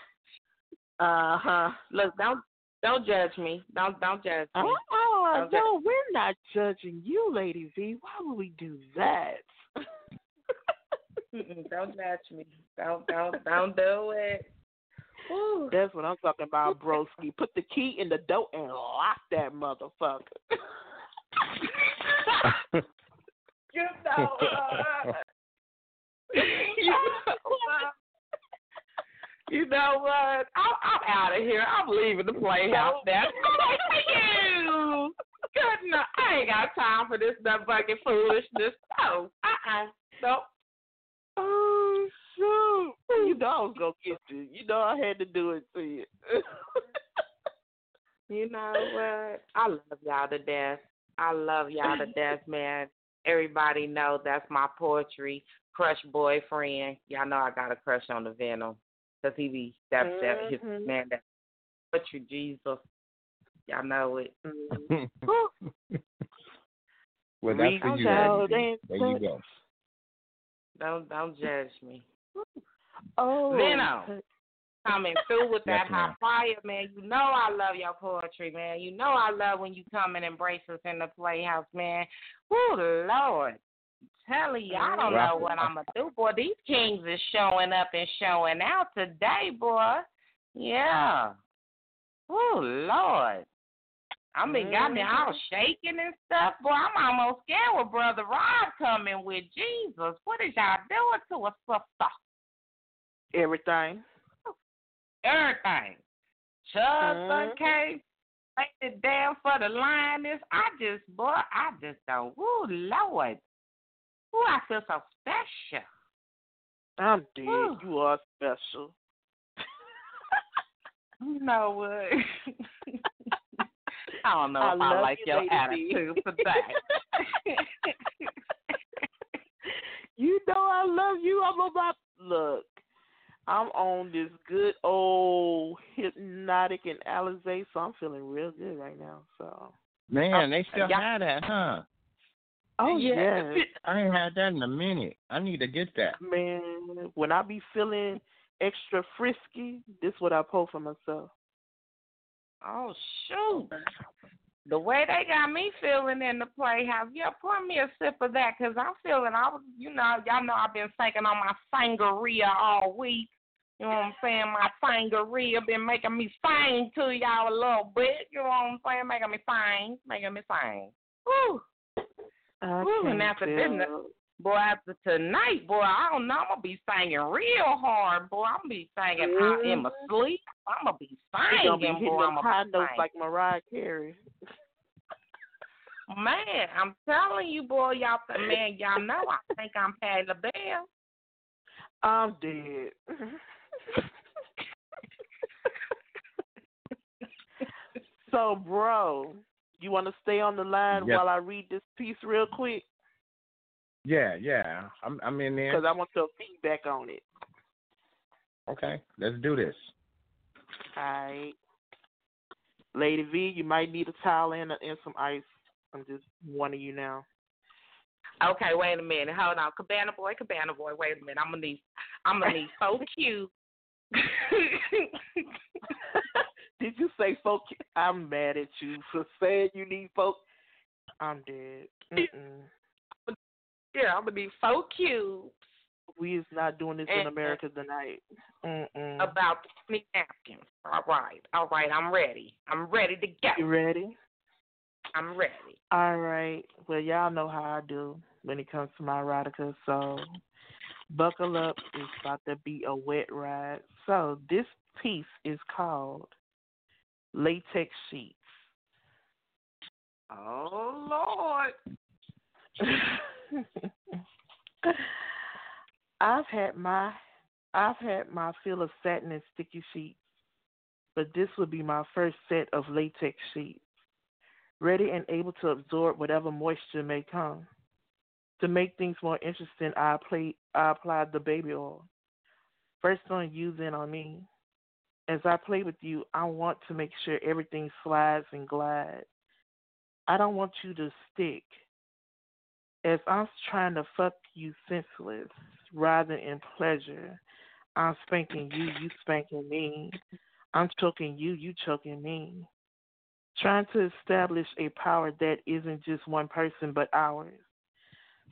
Uh huh. Look, don't don't judge me. Don't don't judge me. Oh, Okay. no, we're not judging you, Lady V. Why would we do that? Don't judge me. Don't don't don't do it. Woo. That's what I'm talking about, [laughs] broski. Put the key in the door and lock that motherfucker. [laughs] You know what? Uh, [laughs] you know what? You know what? I'm, I'm out of here. I'm leaving the playhouse now. Thank you. Good enough. I ain't got time for this nut bucket foolishness. No. Uh-uh. Nope. Oh know I was gonna get you. You know I had to do it to you. [laughs] You know what? I love y'all to death. I love y'all to death, man. Everybody know that's my poetry crush boyfriend. Y'all know I got a crush on the Venom because he be that that his mm-hmm. man that poetry Jesus. Y'all know it. [laughs] well, that's for you. out There you go. Don't don't judge me. Oh, Venom coming through with that Yes, hot fire, man. You know I love your poetry, man. You know I love when you come and embrace us in the playhouse, man. Woo, Lord. Tell you, I don't know what I'm gonna do, boy. These kings is showing up and showing out today, boy. Yeah. Oh Lord. I mean, got me all shaking and stuff. Boy, I'm almost scared with Brother Rod coming with Jesus. What is y'all doing to us, sister? everything. everything. Chubb Mhm. came, laid it down for the lioness. I just, boy, I just don't. Woo, Lord. Ooh, I feel so special. I'm dead. Whew. You are special. [laughs] You know what? [laughs] [laughs] I don't know I if I love like you, your Lady V. attitude today. [laughs] you know I love you. I'm about look. I'm on this good old Hpnotiq and Alizé, so I'm feeling real good right now. So Man, they still yeah. have that, huh? Oh Yeah. yes. I ain't had that in a minute. I need to get that. Man, when I be feeling extra frisky, this what I pull for myself. Oh, shoot. The way they got me feeling in the playhouse, yeah, pour me a sip of that because I'm feeling, I was, you know, y'all know I've been thinking on my sangria all week. You know what I'm saying? My sangria been making me sing to y'all a little bit. You know what I'm saying? Making me sing, making me sing. Woo. I Woo, and after this, boy, after tonight, boy, I don't know. I'm gonna be singing real hard, boy. I'm gonna be singing out in my mm-hmm. sleep. I'm gonna be He gonna be singing, boy. I'm high gonna be notes singing. like Mariah Carey. Man, I'm telling you, boy, y'all, man, y'all know I think I'm Patti LaBelle. I'm dead. so, bro, you want to stay on the line Yes. while I read this piece real quick? Yeah, yeah. I'm I'm in there. Because I want your feedback on it. Okay, let's do this. All right. Lady V, you might need a towel and, and some ice. I'm just warning you now. Okay, wait a minute. Hold on. Cabana boy, cabana boy, wait a minute. I'm gonna need I'm gonna need [laughs] so cute. [laughs] Did you say folk? I'm mad at you for saying you need folk. I'm dead. [laughs] Mm-mm. Yeah, I'm gonna need so cute We is not doing this in America tonight. Mm-mm. about twenty napkins. All right, all right, I'm ready. I'm ready to go. You ready? I'm ready. All right. Well, y'all know how I do when it comes to my erotica. So, buckle up. It's about to be a wet ride. So, this piece is called Latex Sheets. Oh Lord. [laughs] [laughs] I've had my I've had my fill of satin and sticky sheets, but this would be my first set of latex sheets, ready and able to absorb whatever moisture may come. To make things more interesting, I apply I applied the baby oil. First on you, then on me. As I play with you, I want to make sure everything slides and glides. I don't want you to stick. As I'm trying to fuck you senseless rather in pleasure, I'm spanking you, you spanking me. I'm choking you, you choking me. Trying to establish a power that isn't just one person but ours.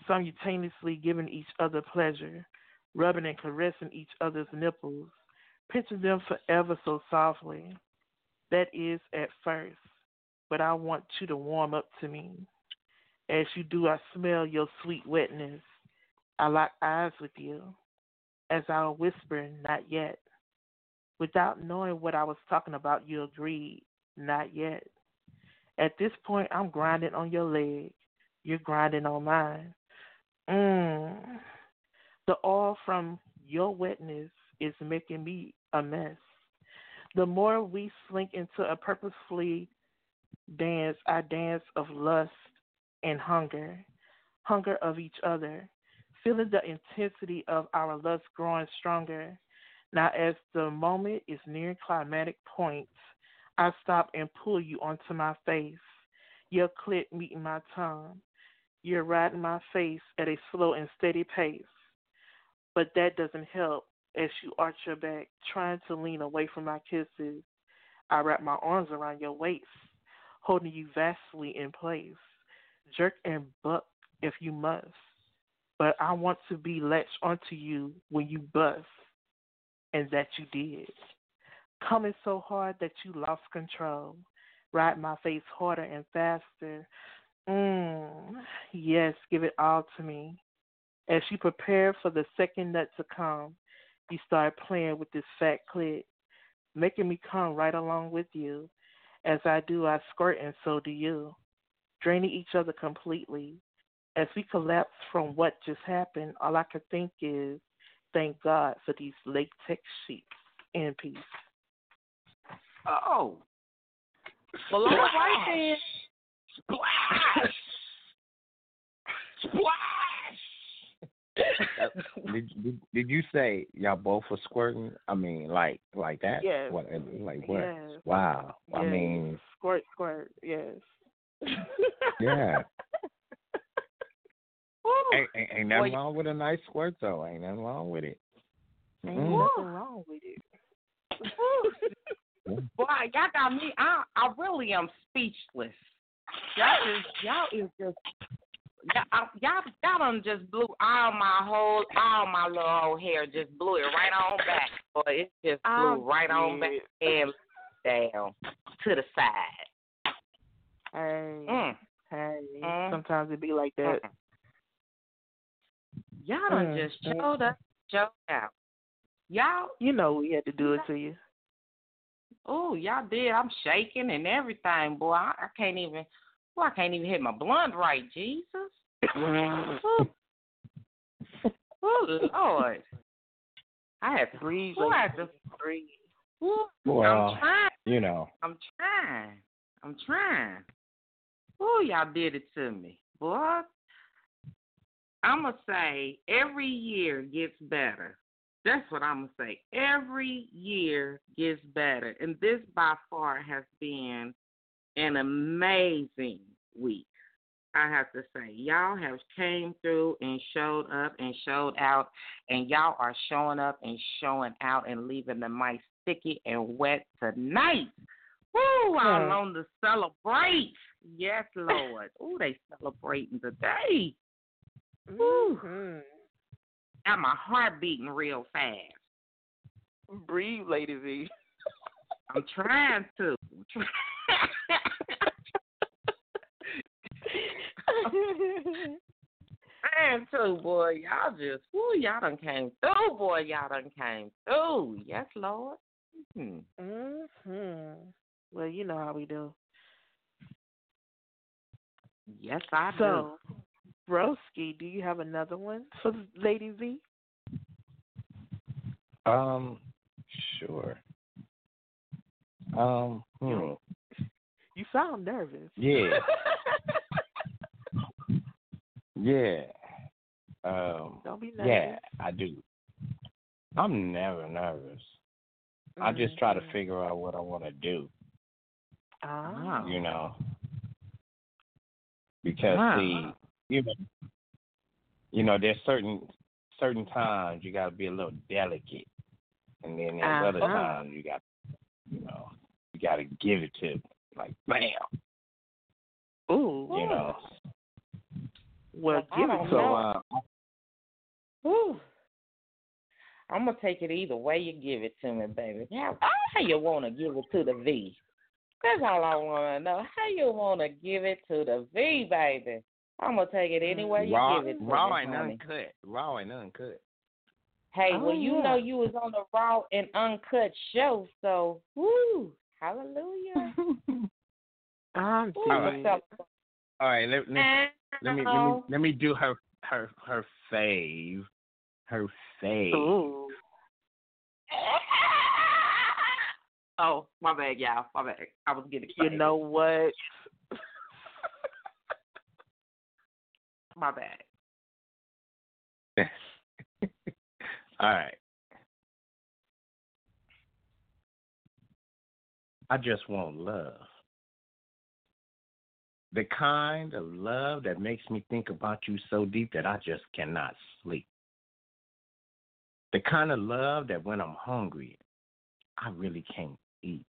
Simultaneously giving each other pleasure, rubbing and caressing each other's nipples, pinching them forever so softly. That is at first, but I want you to warm up to me. As you do, I smell your sweet wetness. I lock eyes with you. As I whisper, not yet. Without knowing what I was talking about, you agreed, not yet. At this point, I'm grinding on your leg. You're grinding on mine. Mmm. The oil from your wetness is making me a mess. The more we slink into a purposefully dance, I dance of lust and hunger, hunger of each other, feeling the intensity of our lust growing stronger. Now, as the moment is nearing climatic points, I stop and pull you onto my face, your clit meeting my tongue. You're riding my face at a slow and steady pace. But that doesn't help as you arch your back, trying to lean away from my kisses. I wrap my arms around your waist, holding you vastly in place. Jerk and buck if you must. But I want to be latched onto you when you bust. And that you did. Coming so hard that you lost control. Ride my face harder and faster. Mmm, yes, give it all to me. As you prepare for the second nut to come, you start playing with this fat clit, making me come right along with you. As I do, I squirt, and so do you, draining each other completely. As we collapse from what just happened, all I can think is, thank God for these latex sheets in peace. Oh. Well, all right then. Splash! Splash! Did, did did you say y'all both were squirting? I mean, like like that? Yes. What? Like what? Yes. Wow. I mean, squirt, squirt, yes. Yeah. [laughs] Woo. ain't, ain't, ain't nothing Well, wrong with a nice squirt though. Ain't nothing wrong with it. Ain't Mm. nothing wrong with it. [laughs] Boy, y'all got me. I I really am speechless. Y'all is y'all is just y'all y'all y'all done just blew all my whole all my little old hair just blew it right on back. Boy, it just blew I'm right on back and down to the side. Hey, Mm. hey. Mm. Sometimes it be like that. Mm. Y'all done Mm, just mm. showed up, showed out. Y'all, You know we had to do it to you. oh, y'all did. I'm shaking and everything, boy. I, I can't even. Boy, I can't even hit my blunt right, Jesus. [laughs] Oh Lord. I had to Breathe, Boy, I lady, had to. breathe. Ooh, Well, I'm trying. you know. I'm trying. I'm trying. Oh, y'all did it to me, boy. I'm gonna say every year gets better. That's what I'm gonna say. Every year gets better, and this by far has been an amazing week. I have to say, y'all have came through and showed up and showed out, and y'all are showing up and showing out and leaving the mic sticky and wet tonight. Woo! I Hmm. long to celebrate. Yes, Lord. oh, they celebrating today. Woo. Mhm. Got my heart beating real fast. Breathe, Lady V. I'm trying to. trying to, boy. Y'all just, woo, y'all done came through, boy. Y'all done came through. Yes, Lord. Hmm. mm-hmm. Well, you know how we do. Yes, I do. So, Broski, do you have another one for Lady V? Um, sure. Um, hmm. You sound nervous. Yeah. [laughs] Yeah. Um, Don't be nervous. yeah, I do. I'm never nervous. I just try to Mhm. figure out what I want to do, Ah. you know. Because Wow. see, you know, you know, there's certain certain times you got to be a little delicate, and then there's other Uh-huh. times you got, you know, you got to give it to like bam, Ooh. you know. Well, give it to So know. uh, Whew. I'm gonna take it either way you give it to me, baby. How, how you wanna give it to the V? That's all I wanna know. How you wanna give it to the V, baby? I'm gonna take it any way you raw, give it to raw me, and honey. uncut, raw and uncut. Hey, Oh, well, you yeah. know you was on the raw and uncut show, so woo, hallelujah. [laughs] I'm Woo, All dead. right. All right, let, let, let me let me let me do her her her fave, her fave. Ooh. Oh, my bad, y'all. My bad. I was getting You know what? [laughs] My bad. [laughs] All right. I just want love. The kind of love that makes me think about you so deep that I just cannot sleep. The kind of love that when I'm hungry, I really can't eat.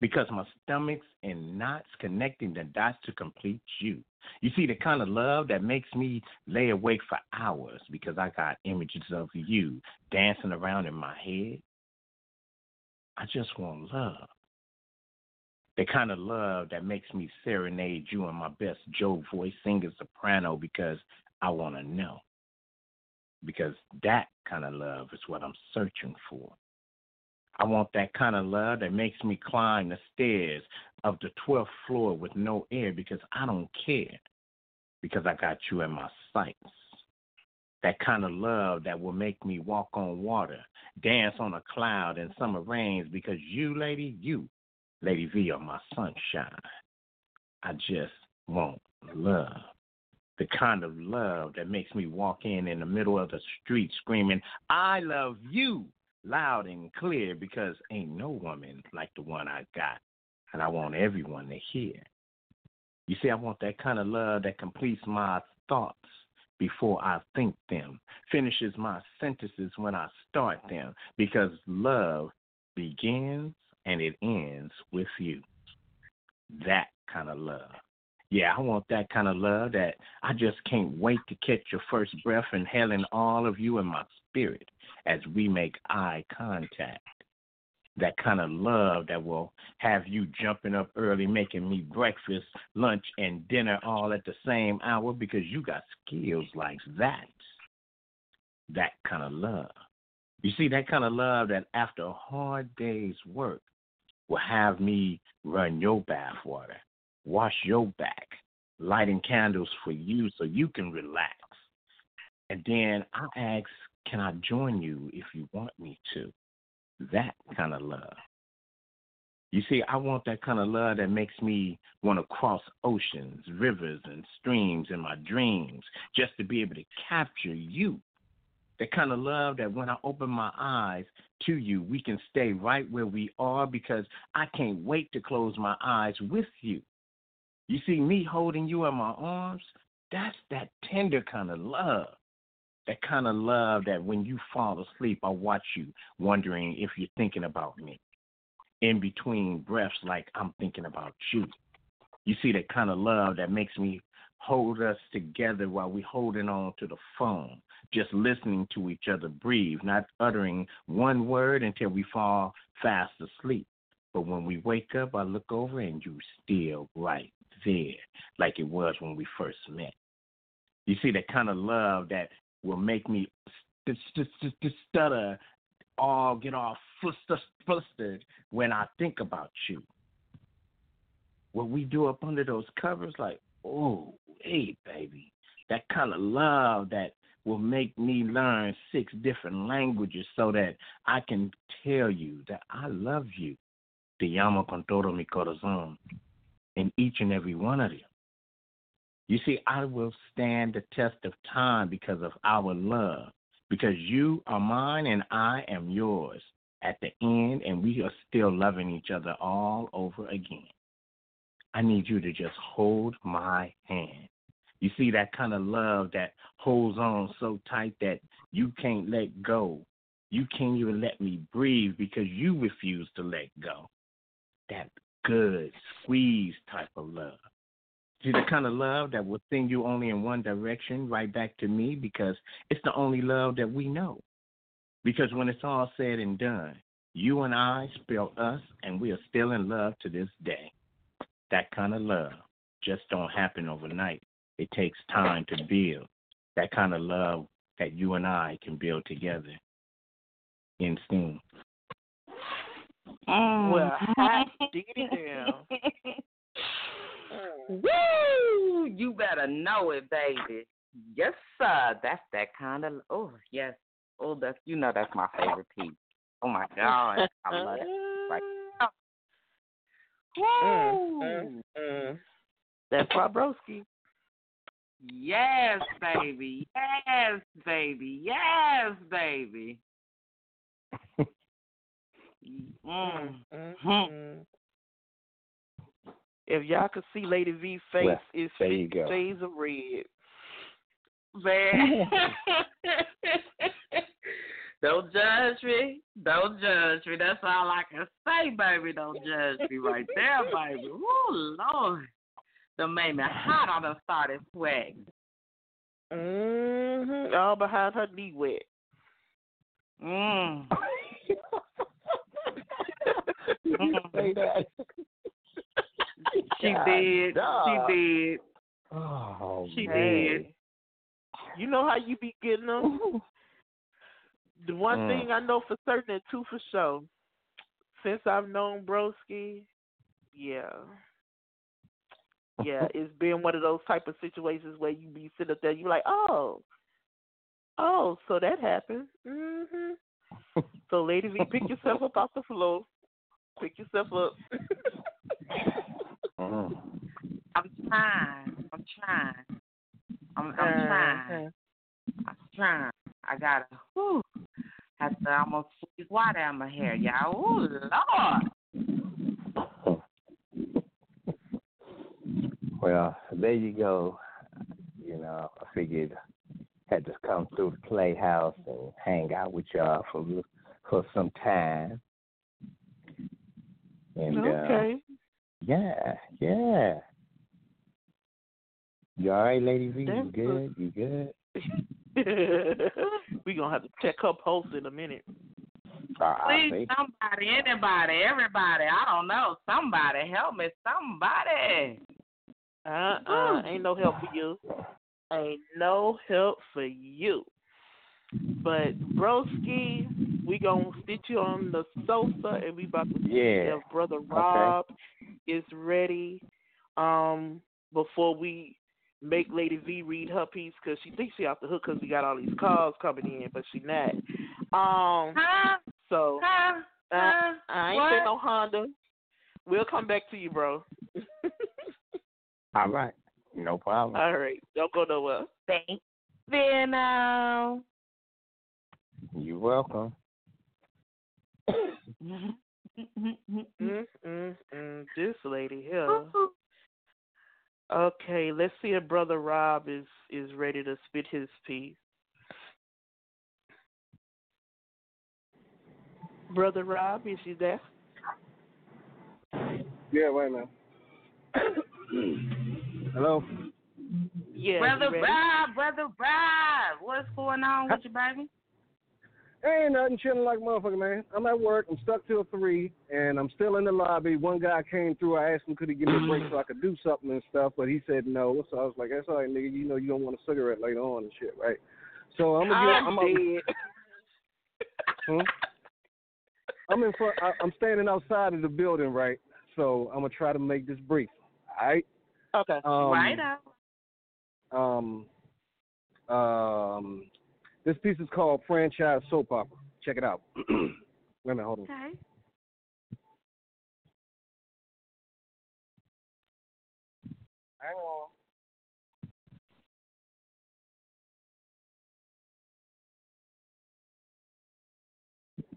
Because my stomach's in knots connecting the dots to complete you. You see, the kind of love that makes me lay awake for hours because I got images of you dancing around in my head. I just want love. The kind of love that makes me serenade you in my best Joe voice, singer, soprano, because I want to know. Because that kind of love is what I'm searching for. I want that kind of love that makes me climb the stairs of the 12th floor with no air because I don't care. Because I got you in my sights. That kind of love that will make me walk on water, dance on a cloud in summer rains because you, lady, you, Lady V, are my sunshine. I just want love. The kind of love that makes me walk in in the middle of the street screaming, I love you, loud and clear because ain't no woman like the one I got. And I want everyone to hear. You see, I want that kind of love that completes my thoughts before I think them, finishes my sentences when I start them, because love begins and it ends with you. That kind of love. Yeah, I want that kind of love that I just can't wait to catch your first breath and inhaling all of you in my spirit as we make eye contact. That kind of love that will have you jumping up early, making me breakfast, lunch, and dinner all at the same hour because you got skills like that. That kind of love. You see, that kind of love that after a hard day's work will have me run your bath water, wash your back, lighting candles for you so you can relax. And then I ask, can I join you if you want me to? That kind of love. You see, I want that kind of love that makes me want to cross oceans, rivers, and streams in my dreams just to be able to capture you. That kind of love that when I open my eyes to you, we can stay right where we are because I can't wait to close my eyes with you. You see, me holding you in my arms, that's that tender kind of love. That kind of love that when you fall asleep, I watch you wondering if you're thinking about me. In between breaths, like I'm thinking about you. You see, that kind of love that makes me hold us together while we're holding on to the phone, just listening to each other breathe, not uttering one word until we fall fast asleep. But when we wake up, I look over and you're still right there, like it was when we first met. You see, that kind of love that will make me st- st- st- st- stutter, all get all flustered, when I think about you. What we do up under those covers, like, oh, hey, baby, that kind of love that will make me learn six different languages so that I can tell you that I love you. Te llamo con todo mi corazón in each and every one of them. You see, I will stand the test of time because of our love, because you are mine and I am yours at the end, and we are still loving each other all over again. I need you to just hold my hand. You see, that kind of love that holds on so tight that you can't let go. You can't even let me breathe because you refuse to let go. That good squeeze type of love. See, the kind of love that will send you only in one direction, right back to me, because it's the only love that we know. Because when it's all said and done, you and I spell us, and we are still in love to this day. That kind of love just don't happen overnight. It takes time to build. That kind of love that you and I can build together in steam. Mm. Well, [laughs] hot diggity damn. Woo! You better know it, baby. Yes, sir. That's that kind of. Oh, yes. Oh, that's you know that's my favorite piece. Oh my God, I love it. Right. Oh, Mm, mm, mm. That's broski. Yes, baby. Yes, baby. Yes, baby. Mm. Mm, mm. If y'all could see Lady V face, Well, it's there you fifty go. shades of red. [laughs] Man. [laughs] Don't judge me. Don't judge me. That's all I can say, baby. Don't judge me right there, baby. [laughs] Oh, Lord. Done made me hot. I done started sweating. Mm-hmm. All behind her knee wet. Mm. You say that? [laughs] She did. dog. She did. Oh, She man. did. You know how you be getting them? The one Mm. thing I know for certain and two for sure, since I've known Broski, yeah. Yeah, it's been one of those type of situations where you be sitting up there, you like, oh, oh, so that happened. Mhm. So, Lady V, pick yourself up off the floor. Pick yourself up. [laughs] Mm. I'm trying. I'm trying. I'm, I'm Uh-huh. trying. I'm trying. I gotta. Whew, have to almost squeeze water out my hair, y'all. Ooh, Lord. Well, there you go. You know, I figured had to come through the playhouse and hang out with y'all for for some time. And uh, okay. Yeah, yeah. You all right, Lady V? You That's good? You good? [laughs] we gonna have to check her pulse in a minute. Uh, Please, somebody, anybody, everybody. I don't know. Somebody, help me. Somebody. Uh uh ain't no help for you. Ain't no help for you. But Broski, we gonna sit you on the sofa and we about to see Yeah. if Brother Rob is ready. Um, before we make Lady V read her piece because she thinks she off the hook because we got all these calls coming in, but she not. Um, Huh? so Huh? I, Huh? I ain't What? saying no Honda. We'll come back to you, bro. All right. No problem. All right, don't go nowhere. Thank Venom. You're welcome. Mm, mm, mm, this lady here. Okay, let's see if Brother Rob is is ready to spit his piece. Brother Rob, is you there? Yeah, wait a minute. [coughs] Hello. Yeah. brother? Rob, brother Rob, what's going on with you, baby? Ain't nothing chilling like a motherfucker, man. I'm at work. I'm stuck till three, and I'm still in the lobby. One guy came through. I asked him could he give me a break so I could do something and stuff, but he said no. So I was like, "That's all right, nigga. You know you don't want a cigarette later on and shit, right?" So I'm gonna I'm get. I'm, dead. Hmm? I'm in front. I, I'm standing outside of the building, right? So I'm gonna try to make this brief. All right. Okay. Um, right up. Um, um, this piece is called Franchise Soap Opera. Check it out. [clears throat] Wait a minute, hold on. Okay. Hang on.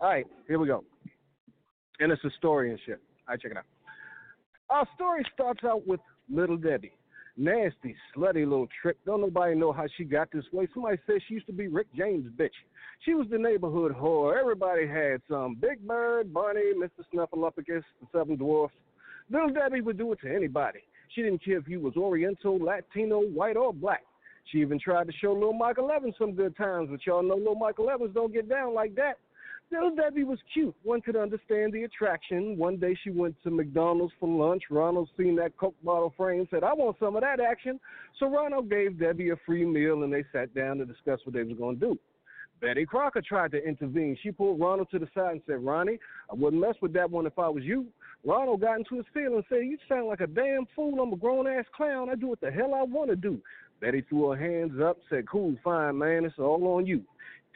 All right, here we go. And it's a story and shit. All right, check it out. Our story starts out with Little Debbie. Nasty, slutty little trick. Don't nobody know how she got this way. Somebody says she used to be Rick James' bitch. She was the neighborhood whore. Everybody had some. Big Bird, Barney, Mr. Snuffleupagus, the Seven Dwarfs. Little Debbie would do it to anybody. She didn't care if you was Oriental, Latino, white, or black. She even tried to show Little Michael Evans some good times, but y'all know Little Michael Evans don't get down like that. Little Debbie was cute. One could understand the attraction. One day she went to McDonald's for lunch. Ronald seen that Coke bottle frame, said, I want some of that action. So Ronald gave Debbie a free meal and they sat down to discuss what they was going to do. Betty Crocker tried to intervene. She pulled Ronald to the side and said, Ronnie, I wouldn't mess with that one if I was you. Ronald got into his feelings and said, You sound like a damn fool. I'm a grown ass clown. I do what the hell I want to do. Betty threw her hands up, said, Cool, fine, man. It's all on you.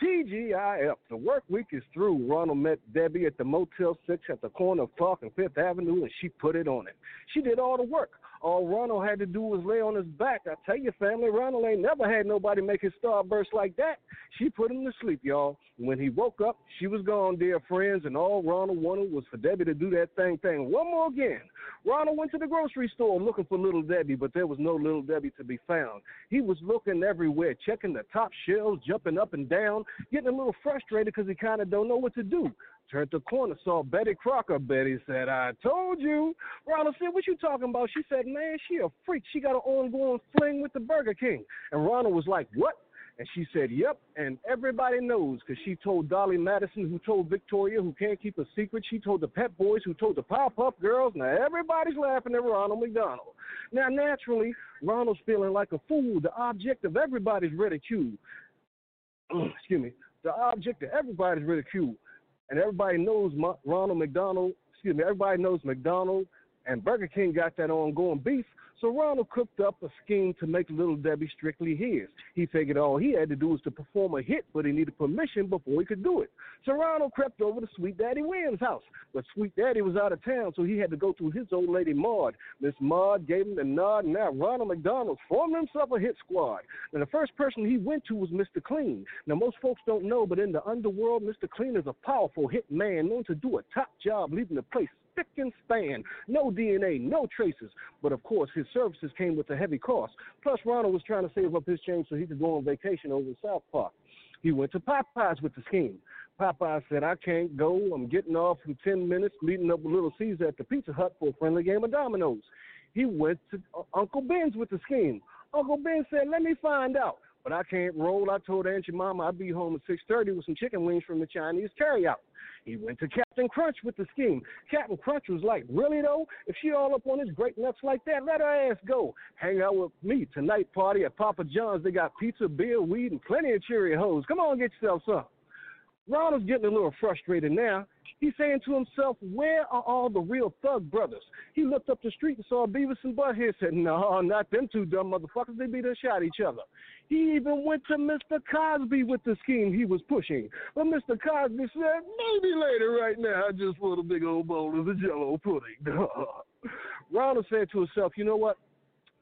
TGIF, the work week is through. Ronald met Debbie at the Motel 6 at the corner of Clark and Fifth Avenue, and she put it on him. She did all the work. All Ronald had to do was lay on his back. I tell you, family, Ronald ain't never had nobody make his starburst like that. She put him to sleep, y'all. When he woke up, she was gone, dear friends, and all Ronald wanted was for Debbie to do that thing thing. One more again. Ronald went to the grocery store looking for little Debbie, but there was no little Debbie to be found. He was looking everywhere, checking the top shelves, jumping up and down, getting a little frustrated because he kind of don't know what to do. Turned the corner, saw Betty Crocker. Betty said, I told you. Ronald said, What you talking about? She said, Man, she a freak. She got an ongoing fling with the Burger King. And Ronald was like, What? And she said, Yep. And everybody knows because she told Dolly Madison, who told Victoria, who can't keep a secret. She told the Pep Boys, who told the Pop Up Girls. Now everybody's laughing at Ronald McDonald. Now, naturally, Ronald's feeling like a fool, the object of everybody's ridicule. [clears throat] Excuse me. The object of everybody's ridicule. And everybody knows Ronald McDonald, excuse me, everybody knows McDonald and Burger King got that ongoing beef. So Ronald cooked up a scheme to make Little Debbie strictly his. He figured all he had to do was to perform a hit, but he needed permission before he could do it. So Ronald crept over to Sweet Daddy Williams' house. But Sweet Daddy was out of town, so he had to go through his old lady Maud. Miss Maud gave him the nod, and now Ronald McDonald's formed himself a hit squad. And the first person he went to was Mr. Clean. Now, most folks don't know, but in the underworld, Mr. Clean is a powerful hit man known to do a top job leaving the place spick and span. No DNA, no traces. But of course, his services came with a heavy cost. Plus, Ronald was trying to save up his change so he could go on vacation over in South Park. He went to Popeyes with the scheme. Popeye said, I can't go. I'm getting off in 10 minutes, meeting up with Little Caesar at the Pizza Hut for a friendly game of dominoes. He went to uh, Uncle Ben's with the scheme. Uncle Ben said, let me find out. But I can't roll. I told Aunt Mama I'd be home at 6.30 with some chicken wings from the Chinese carryout. He went to Captain Crunch with the scheme. Captain Crunch was like, really though? If she all up on his Grape-Nuts like that, let her ass go. Hang out with me tonight party at Papa John's. They got pizza, beer, weed, and plenty of Cheerios. Come on, get yourself some. Ronald's getting a little frustrated now. He's saying to himself, Where are all the real thug brothers? He looked up the street and saw Beavis and Butthead said, No, not them two dumb motherfuckers. They beat and shot each other. He even went to Mr. Cosby with the scheme he was pushing. But Mr. Cosby said, Maybe later right now. I just want a big old bowl of the jello pudding. [laughs] Ronald said to himself, You know what?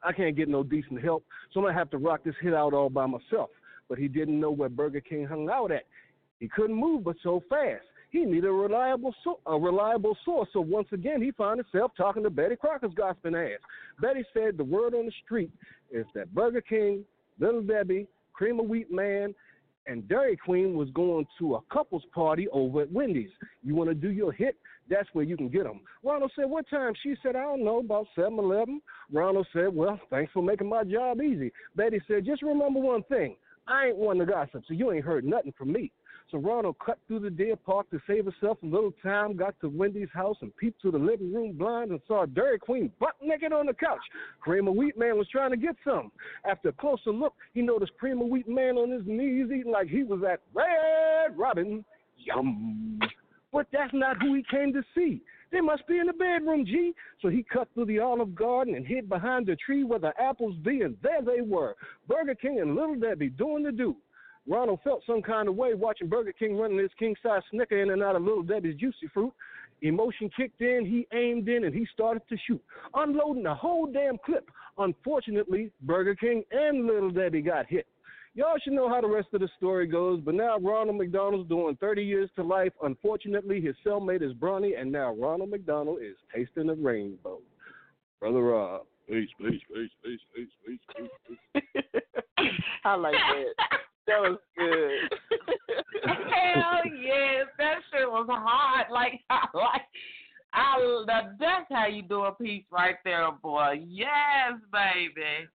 I can't get no decent help, so I'm to have to rock this hit out all by myself. But he didn't know where Burger King hung out at. He couldn't move but so fast. He needed a reliable so- a reliable source. So once again, he found himself talking to Betty Crocker's gossiping ass. Betty said the word on the street is that Burger King, Little Debbie, Cream of Wheat Man, and Dairy Queen was going to a couples party over at Wendy's. You want to do your hit? That's where you can get them. Ronald said, What time? She said, I don't know, about 7 Eleven. Ronald said, Well, thanks for making my job easy. Betty said, Just remember one thing I ain't one to gossip, so you ain't heard nothing from me. So Ronald cut through the deer park to save herself a little time, got to Wendy's house and peeped through the living room blind and saw Dairy Queen butt naked on the couch. Cream of Wheat Man was trying to get some. After a closer look, he noticed Cream of Wheat Man on his knees eating like he was at Red Robin. Yum. But that's not who he came to see. They must be in the bedroom, G. So he cut through the olive garden and hid behind the tree where the apples be, and there they were. Burger King and Little Debbie doing the do. Ronald felt some kind of way watching Burger King running his king size snicker in and out of Little Debbie's juicy fruit. Emotion kicked in, he aimed in, and he started to shoot, unloading the whole damn clip. Unfortunately, Burger King and Little Debbie got hit. Y'all should know how the rest of the story goes, but now Ronald McDonald's doing 30 years to life. Unfortunately, his cellmate is Bronny, and now Ronald McDonald is tasting the rainbow. Brother Rob. Peace, peace, peace, peace, peace, peace, peace, peace. [laughs] I like that. That was good. [laughs] Hell yes, that shit was hot. Like [laughs] I like I that's how you do a piece right there, boy. Yes, baby.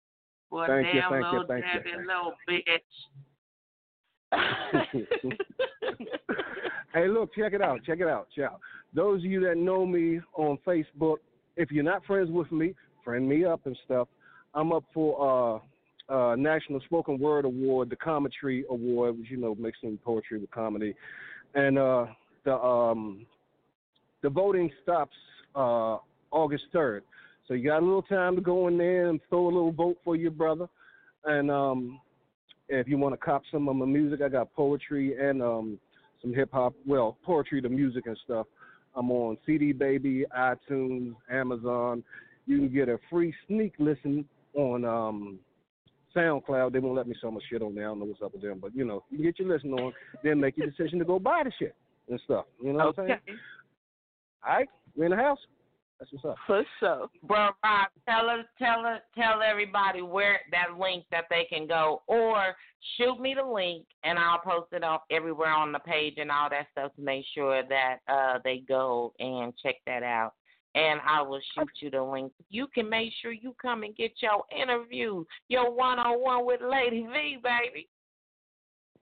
Boy, Thank you, damn thank you, little thank you. daddy, little bitch. [laughs] hey, look, check it out, check it out, check out. Those of you that know me on Facebook, if you're not friends with me, friend me up and stuff. I'm up for uh, uh, National Spoken Word Award, the Commentary Award, which you know mixing poetry with comedy, and uh, the um, the voting stops uh, August 3rd. So you got a little time to go in there and throw a little vote for your brother. And um, if you want to cop some of my music, I got poetry and um some hip hop. Well, poetry, the music and stuff. I'm on CD Baby, iTunes, Amazon. You can get a free sneak listen on um SoundCloud. They won't let me sell my shit on there. I don't know what's up with them, but you know, you get your listen on, then make your decision to go buy the shit and stuff. You know what I'm saying? All right, we in the house. That's what's up. For sure. Bro, Rob, tell us, tell us, tell everybody where that link that they can go, or shoot me the link and I'll post it up everywhere on the page and all that stuff to make sure that uh they go and check that out. And I will shoot you the link. You can make sure you come and get your interview, your one on one with Lady V, baby.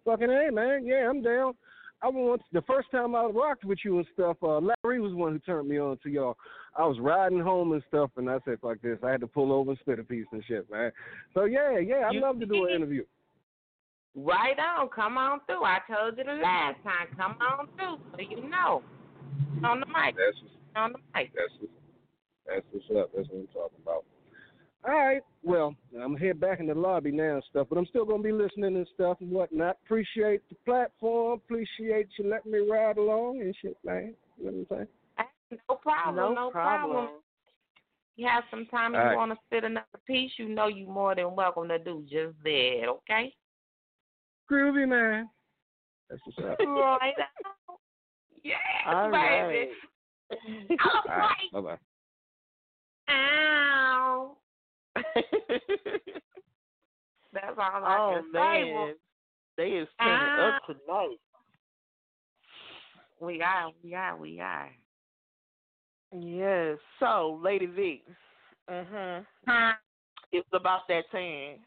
Fucking hey, man. Yeah, I'm down. I want the first time I rocked with you and stuff. Uh, Larry was the one who turned me on to y'all. I was riding home and stuff, and I said, "Fuck this!" I had to pull over and spit a piece and shit, man. So yeah, yeah, I'd You love to do an interview. Right on, come on through. I told you the last time. Come on through so you know. On the mic. That's on the mic. That's that's what's up. That's what I'm talking about. All right. Well, I'm gonna head back in the lobby now and stuff, but I'm still gonna be listening and stuff and whatnot. Appreciate the platform. Appreciate you letting me ride along and shit, man. You know what I'm saying? No problem. No No, problem. problem. You have some time and All you right. want to spit another piece, you know you more than welcome to do just that, okay? Groovy, man. That's what's up. right on. [laughs] Yes, All baby. right. [laughs] All right. Bye bye. Ow. [laughs] That's all I oh can say. man, they is turning up tonight. We are, we are, we are. Yes. So, Lady V. Mhm. Huh? It's about that time.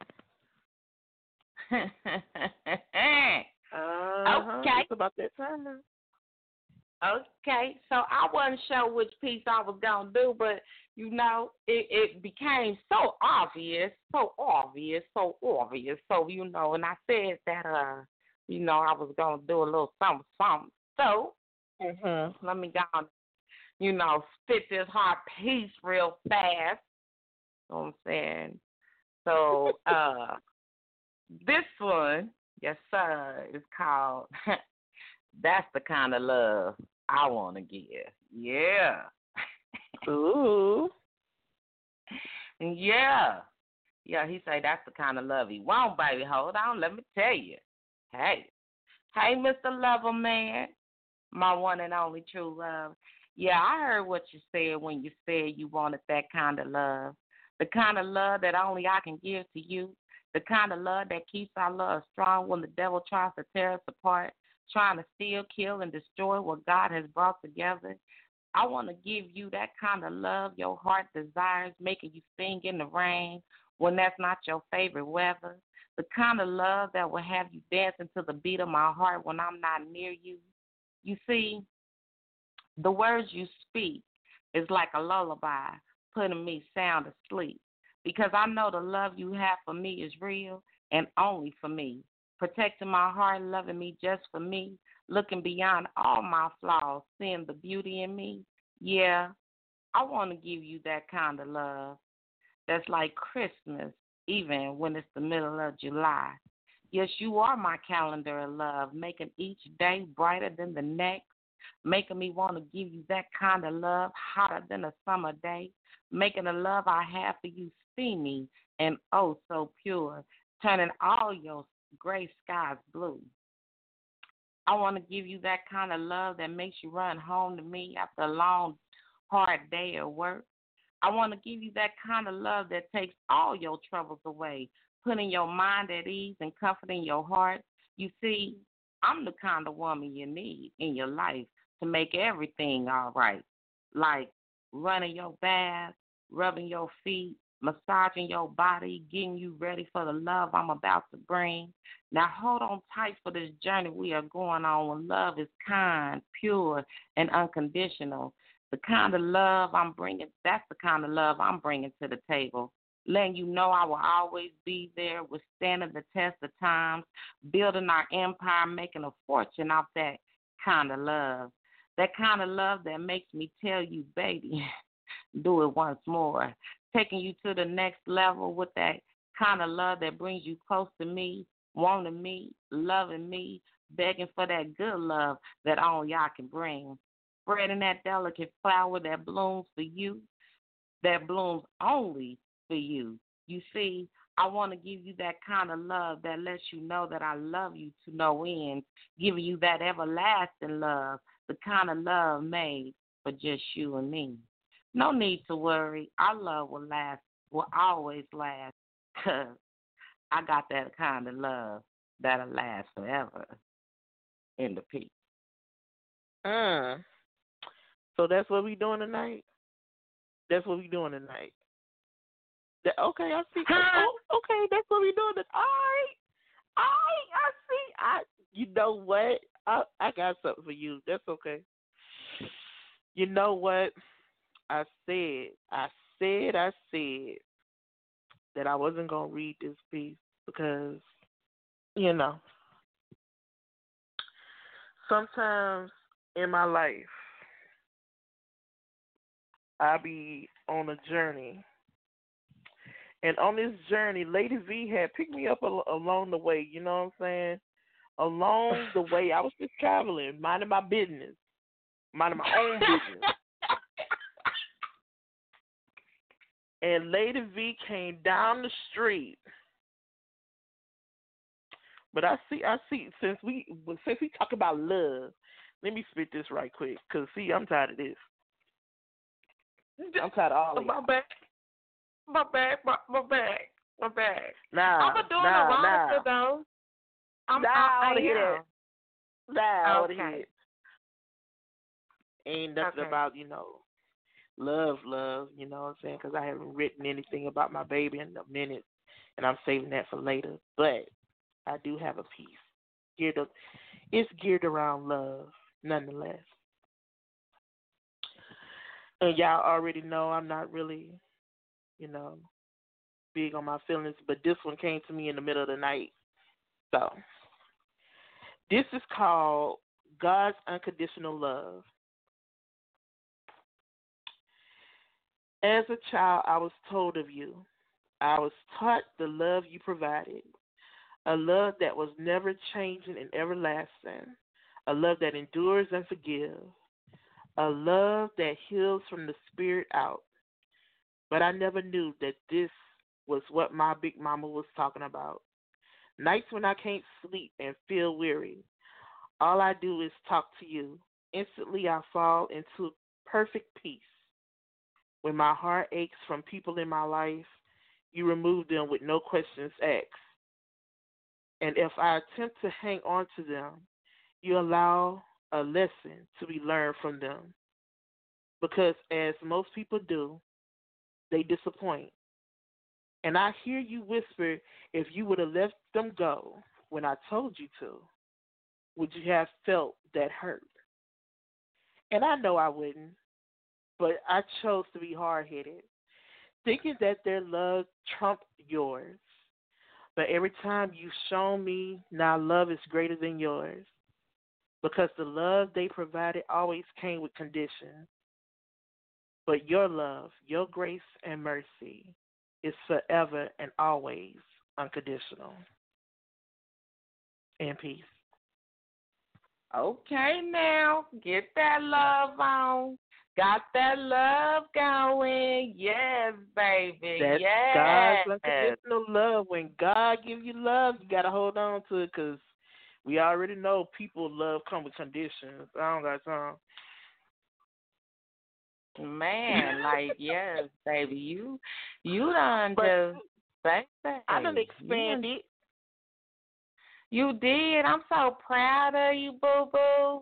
[laughs] Uh-huh. Okay. It's about that time. Okay, so I wasn't sure which piece I was gonna do, but you know, it, it became so obvious, so obvious, so obvious. So you know, and I said that uh, you know, I was gonna do a little something, something. So Mhm. let me go, on, you know, spit this hot piece real fast. You know what I'm saying? So [laughs] uh, this one, yes sir, is called [laughs] "That's the Kind of Love I Want to Give." Yeah. Ooh. [laughs] Yeah. Yeah, he say that's the kind of love he want, baby. Hold on, let me tell you. Hey. Hey, Mr. Lover Man. My one and only true love. Yeah, I heard what you said when you said you wanted that kind of love. The kind of love that only I can give to you. The kind of love that keeps our love strong when the devil tries to tear us apart, trying to steal, kill, and destroy what God has brought together. I want to give you that kind of love your heart desires, making you sing in the rain when that's not your favorite weather. The kind of love that will have you dancing to the beat of my heart when I'm not near you. You see, the words you speak is like a lullaby, putting me sound asleep. Because I know the love you have for me is real and only for me. Protecting my heart, loving me just for me, looking beyond all my flaws, seeing the beauty in me. Yeah, I want to give you that kind of love that's like Christmas, even when it's the middle of July. Yes, you are my calendar of love, making each day brighter than the next, making me want to give you that kind of love hotter than a summer day, making the love I have for you steamy and oh so pure, turning all your gray skies blue. I want to give you that kind of love that makes you run home to me after a long, hard day at work. I want to give you that kind of love that takes all your troubles away, putting your mind at ease and comforting your heart. You see, I'm the kind of woman you need in your life to make everything all right, like running your bath, rubbing your feet, massaging your body, getting you ready for the love I'm about to bring. Now hold on tight for this journey we are going on love is kind, pure, and unconditional. The kind of love I'm bringing, that's the kind of love I'm bringing to the table. Letting you know I will always be there, withstanding the test of times, building our empire, making a fortune off that kind of love. That kind of love that makes me tell you, baby, [laughs] do it once more. Taking you to the next level with that kind of love that brings you close to me, wanting me, loving me, begging for that good love that all y'all can bring. Spreading that delicate flower that blooms for you, that blooms only for you. You see, I want to give you that kind of love that lets you know that I love you to no end, giving you that everlasting love, the kind of love made for just you and me. No need to worry. Our love will last, will always last, because I got that kind of love that'll last forever. In the peace. Uh, so that's what we doing tonight. That's what we doing tonight. That, okay, I see. Oh, okay, that's what we doing. Tonight. All right, all right, I see. I, you know what? I, I got something for you. That's okay. You know what? I said, I said, I said that I wasn't gonna read this piece because, you know, sometimes in my life, I be on a journey. And on this journey, Lady V had picked me up al- along the way. You know what I'm saying? Along the way, I was just traveling, minding my business, minding my own business. And Lady V came down the street. But I see, I see. Since we, since we talk about love, let me spit this right quick. Cause see, I'm tired of this. I'm tired of all of My back, my back, my, my back, my back. Nah, I'm doing nah, erotica nah. though. I'm, Nah, I I, I hear that. Nah, I Okay. hear it. Ain't nothing Okay. about you know love, love. You know what I'm saying? Because I haven't written anything about my baby in a minute, and I'm saving that for later. But I do have a piece geared up. It's geared around love, nonetheless. And y'all already know I'm not really, you know, big on my feelings, but this one came to me in the middle of the night. So, this is called God's Unconditional Love. As a child, I was told of you. I was taught the love you provided, a love that was never changing and everlasting, a love that endures and forgives, a love that heals from the spirit out. But I never knew that this was what my big mama was talking about. Nights when I can't sleep and feel weary, all I do is talk to you. Instantly, I fall into perfect peace. When my heart aches from people in my life, you remove them with no questions asked. And if I attempt to hang on to them, you allow a lesson to be learned from them. Because as most people do, they disappoint. And I hear you whisper, if you would have let them go when I told you to, would you have felt that hurt? And I know I wouldn't, but I chose to be hard headed, thinking that their love trumped yours. But every time you've shown me now love is greater than yours, because the love they provided always came with conditions. But your love, your grace and mercy is forever and always unconditional. And peace. Okay, now get that love on. Got that love going. Yes, baby. That's yes. God's unconditional love. When God give you love, you gotta hold on to it because we already know people love come with conditions. I don't got time. Man, like [laughs] yes, baby. You you done But just baby. I done you expand it. You did. I'm so proud of you, boo boo.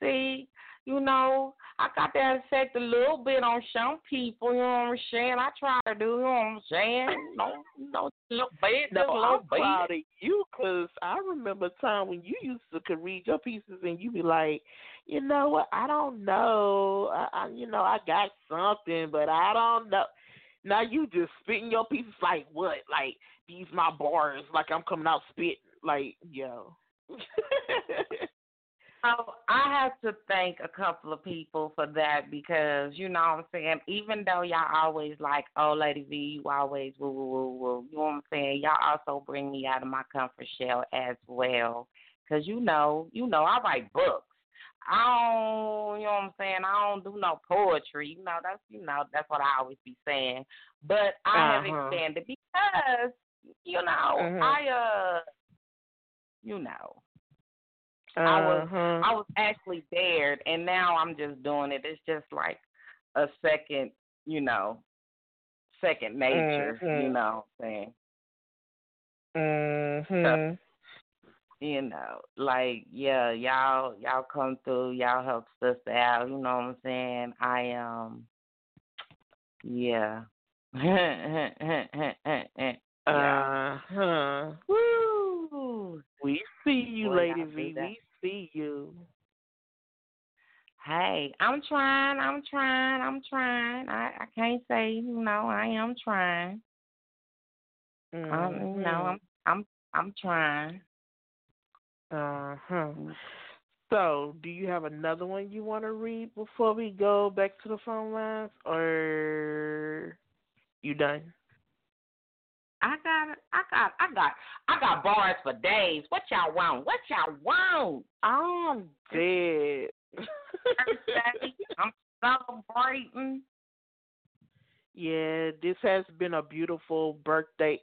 See, you know, I got that effect a little bit on some people, you know what I'm saying? I try to do, you know what I'm saying? No, no, little bit, No, little I'm bit. proud of you because I remember a time when you used to could read your pieces and you be like, you know what? I don't know. I, I, you know, I got something, but I don't know. Now you just spitting your pieces like what? Like these my bars? Like I'm coming out spit? Like yo. [laughs] So I have to thank a couple of people for that because you know what I'm saying. Even though y'all always like, oh, Lady V, you always woo woo woo woo. You know what I'm saying? Y'all also bring me out of my comfort shell as well. Cause you know, you know, I write books. I don't, you know what I'm saying? I don't do no poetry. You know, that's you know, that's what I always be saying. But I have Uh-huh. expanded because, you know, Mhm. I uh, you know, I was Uh-huh. I was actually dared, and now I'm just doing it. It's just like a second, you know, second nature. You Mhm. know what I'm saying? Mhm. you know, like yeah, y'all y'all come through, y'all help sister out, you know what I'm saying? I um yeah. [laughs] yeah. Uh-huh. Woo. We see you, Boy, Lady V. We see you. Hey, I'm trying, I'm trying, I'm trying. I, I can't say, you know, I am trying. Um, you know, I'm I'm I'm trying. Uh huh. So, do you have another one you want to read before we go back to the phone lines, or you done? I got. I got I got I got bars for days. What y'all want? What y'all want? I'm dead. [laughs] I'm celebrating. Yeah, this has been a beautiful birthday.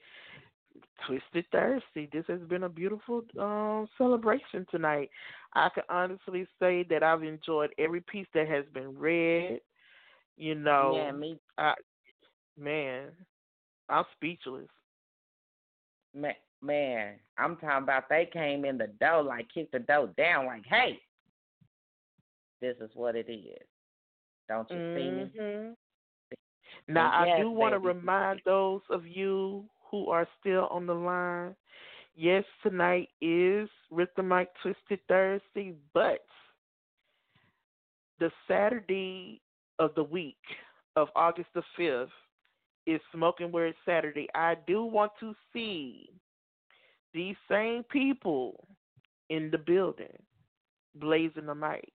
Twisted Thursday. This has been a beautiful um celebration tonight. I can honestly say that I've enjoyed every piece that has been read. You know, Yeah, me I, man, I'm speechless. Man, man. I'm talking about they came in the door like kicked the door down like, hey, this is what it is. Don't you see me? Mhm. Now, I do want to remind those of you who are still on the line. Yes, tonight is the Mic Twisted Thursday, but the Saturday of the week of August the 5th is Smoking Word Saturday. I do want to see these same people in the building blazing the mic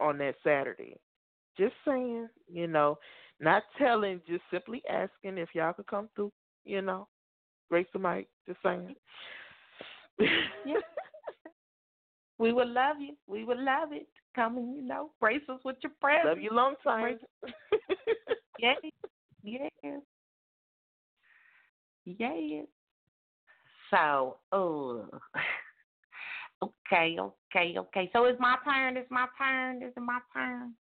on that Saturday. Just saying, you know, not telling, just simply asking if y'all could come through, you know, grace the mic. Just saying. Yeah. [laughs] We would love you. We would love it. Come and, you know, brace us with your presence. Love you long time. [laughs] [laughs] Yes. Yes. Yes. So, oh. [laughs] Okay, okay, okay. So it's my turn. It's my turn. Is it my turn?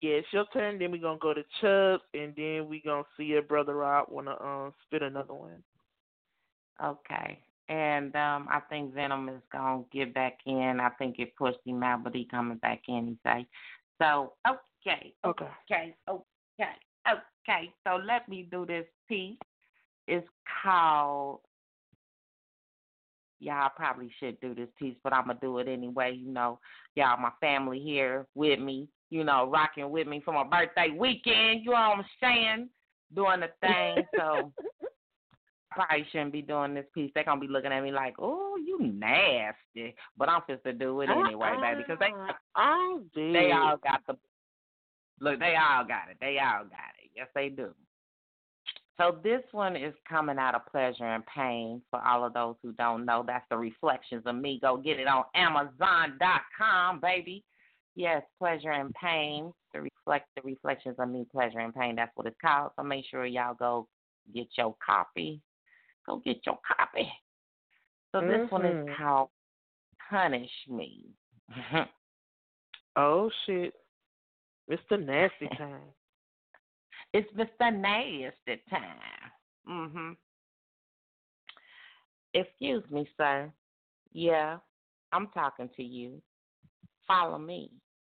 Yeah, it's your turn. Then we're gonna go to Chubbs, and then we're gonna see if Brother Rob wanna um spit another one. Okay. And um I think Venom is gonna get back in. I think it pushed him out, but he coming back in, he say. So okay, Okay. okay, okay, okay. So let me do this piece. It's called Y'all probably should do this piece, but I'm gonna do it anyway. You know, y'all, my family here with me. You know, rocking with me for my birthday weekend. You know what I'm saying? Doing the thing. So [laughs] probably shouldn't be doing this piece. They're gonna be looking at me like, "Oh, you nasty," but I'm just to do it uh-uh. anyway, baby, because they I'm dead. they all got the look. They all got it. They all got it. Yes, they do. So this one is coming out of pleasure and pain for all of those who don't know. That's the reflections of me. Go get it on Amazon.com, baby. Yes, pleasure and pain. The reflect the reflections of me, pleasure and pain. That's what it's called. So make sure y'all go get your copy. Go get your copy. So this one is Mhm. called Punish Me. [laughs] Oh shit, Mr. Nasty [laughs] Time. It's Mr. Nasty time. Mhm. Excuse me, sir. Yeah, I'm talking to you. Follow me.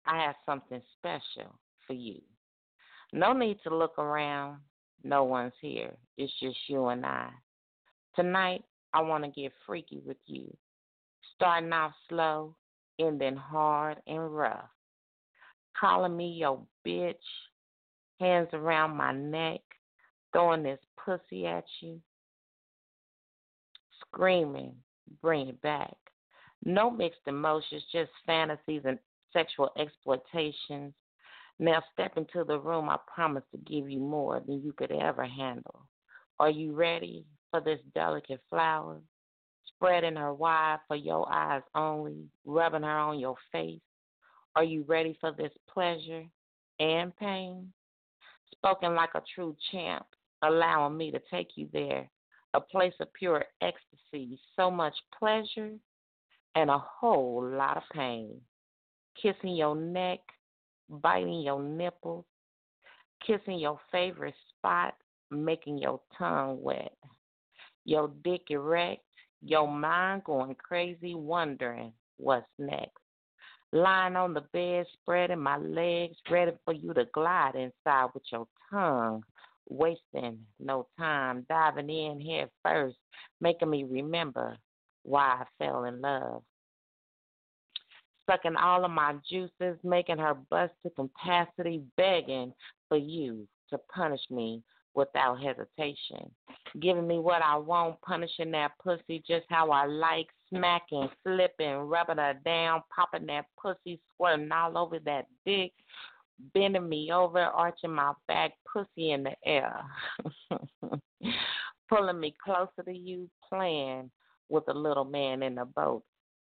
I have something special for you. No need to look around. No one's here. It's just you and I. Tonight, I want to get freaky with you. Starting off slow, ending hard and rough. Calling me your bitch, hands around my neck, throwing this pussy at you. Screaming, bring it back. No mixed emotions, just fantasies and sexual exploitations. Now step into the room. I promise to give you more than you could ever handle. Are you ready for this delicate flower? Spreading her wide for your eyes only, rubbing her on your face. Are you ready for this pleasure and pain? Spoken like a true champ, allowing me to take you there. A place of pure ecstasy, so much pleasure and a whole lot of pain. Kissing your neck, biting your nipples, kissing your favorite spot, making your tongue wet, your dick erect, your mind going crazy, wondering what's next. Lying on the bed, spreading my legs, ready for you to glide inside with your tongue, wasting no time, diving in head first, making me remember why I fell in love. Sucking all of my juices, making her bust to capacity, begging for you to punish me without hesitation. Giving me what I want, punishing that pussy just how I like, smacking, flipping, rubbing her down, popping that pussy, squirting all over that dick, bending me over, arching my back, pussy in the air. [laughs] Pulling me closer to you, playing with a little man in the boat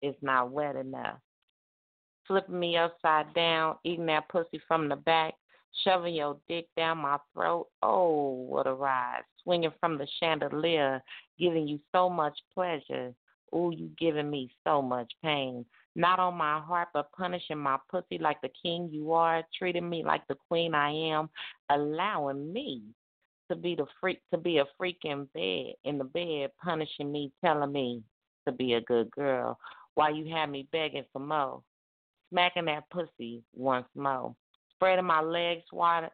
is not wet enough. Flipping me upside down, eating that pussy from the back, shoving your dick down my throat. Oh, what a ride. Swinging from the chandelier, giving you so much pleasure. Ooh, you giving me so much pain. Not on my heart, but punishing my pussy like the king you are, treating me like the queen I am, allowing me to be the freak to be a freak in bed in the bed, punishing me, telling me to be a good girl, while you have me begging for more. Smacking that pussy once more. Spreading my legs wider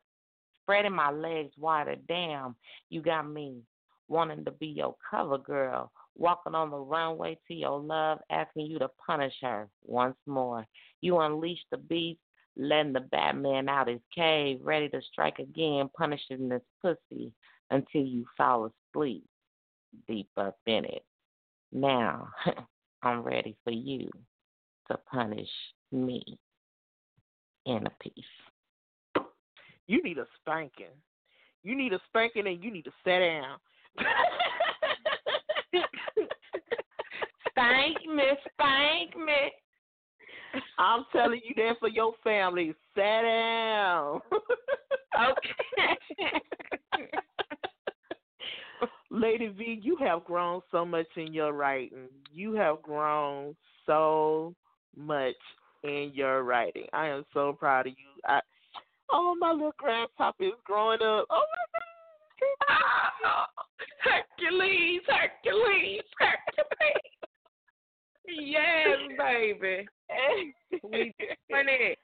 spreading my legs wider. Damn, you got me wanting to be your cover girl walking on the runway to your love, asking you to punish her once more. You unleash the beast, letting the Batman out his cave, ready to strike again, punishing this pussy until you fall asleep deep up in it. Now, [laughs] I'm ready for you to punish me in a piece. You need a spanking. You need a spanking and you need to sit down. [laughs] Spank me, spank me. I'm telling you that for your family. Sit down. okay. Lady V, you have grown so much in your writing. You have grown so much in your writing. I am so proud of you. I, oh, my little grasshopper is growing up. Oh my God. Hercules, Hercules, Hercules. Yes, baby. we doing it.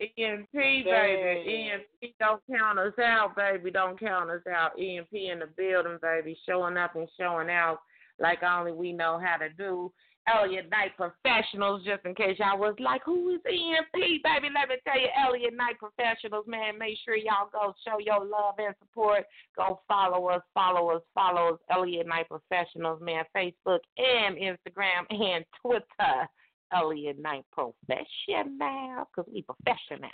EMP, baby. EMP don't count us out, baby. Don't count us out. EMP in the building, baby. Showing up and showing out like only we know how to do. Elliot Knight Professionals, just in case y'all was like, who is EMP, baby? Let me tell you, Elliot Knight Professionals, man. Make sure y'all go show your love and support. Go follow us, follow us, follow us, Elliot Knight Professionals, man. Facebook and Instagram and Twitter, Elliot Knight Professional, because we professional.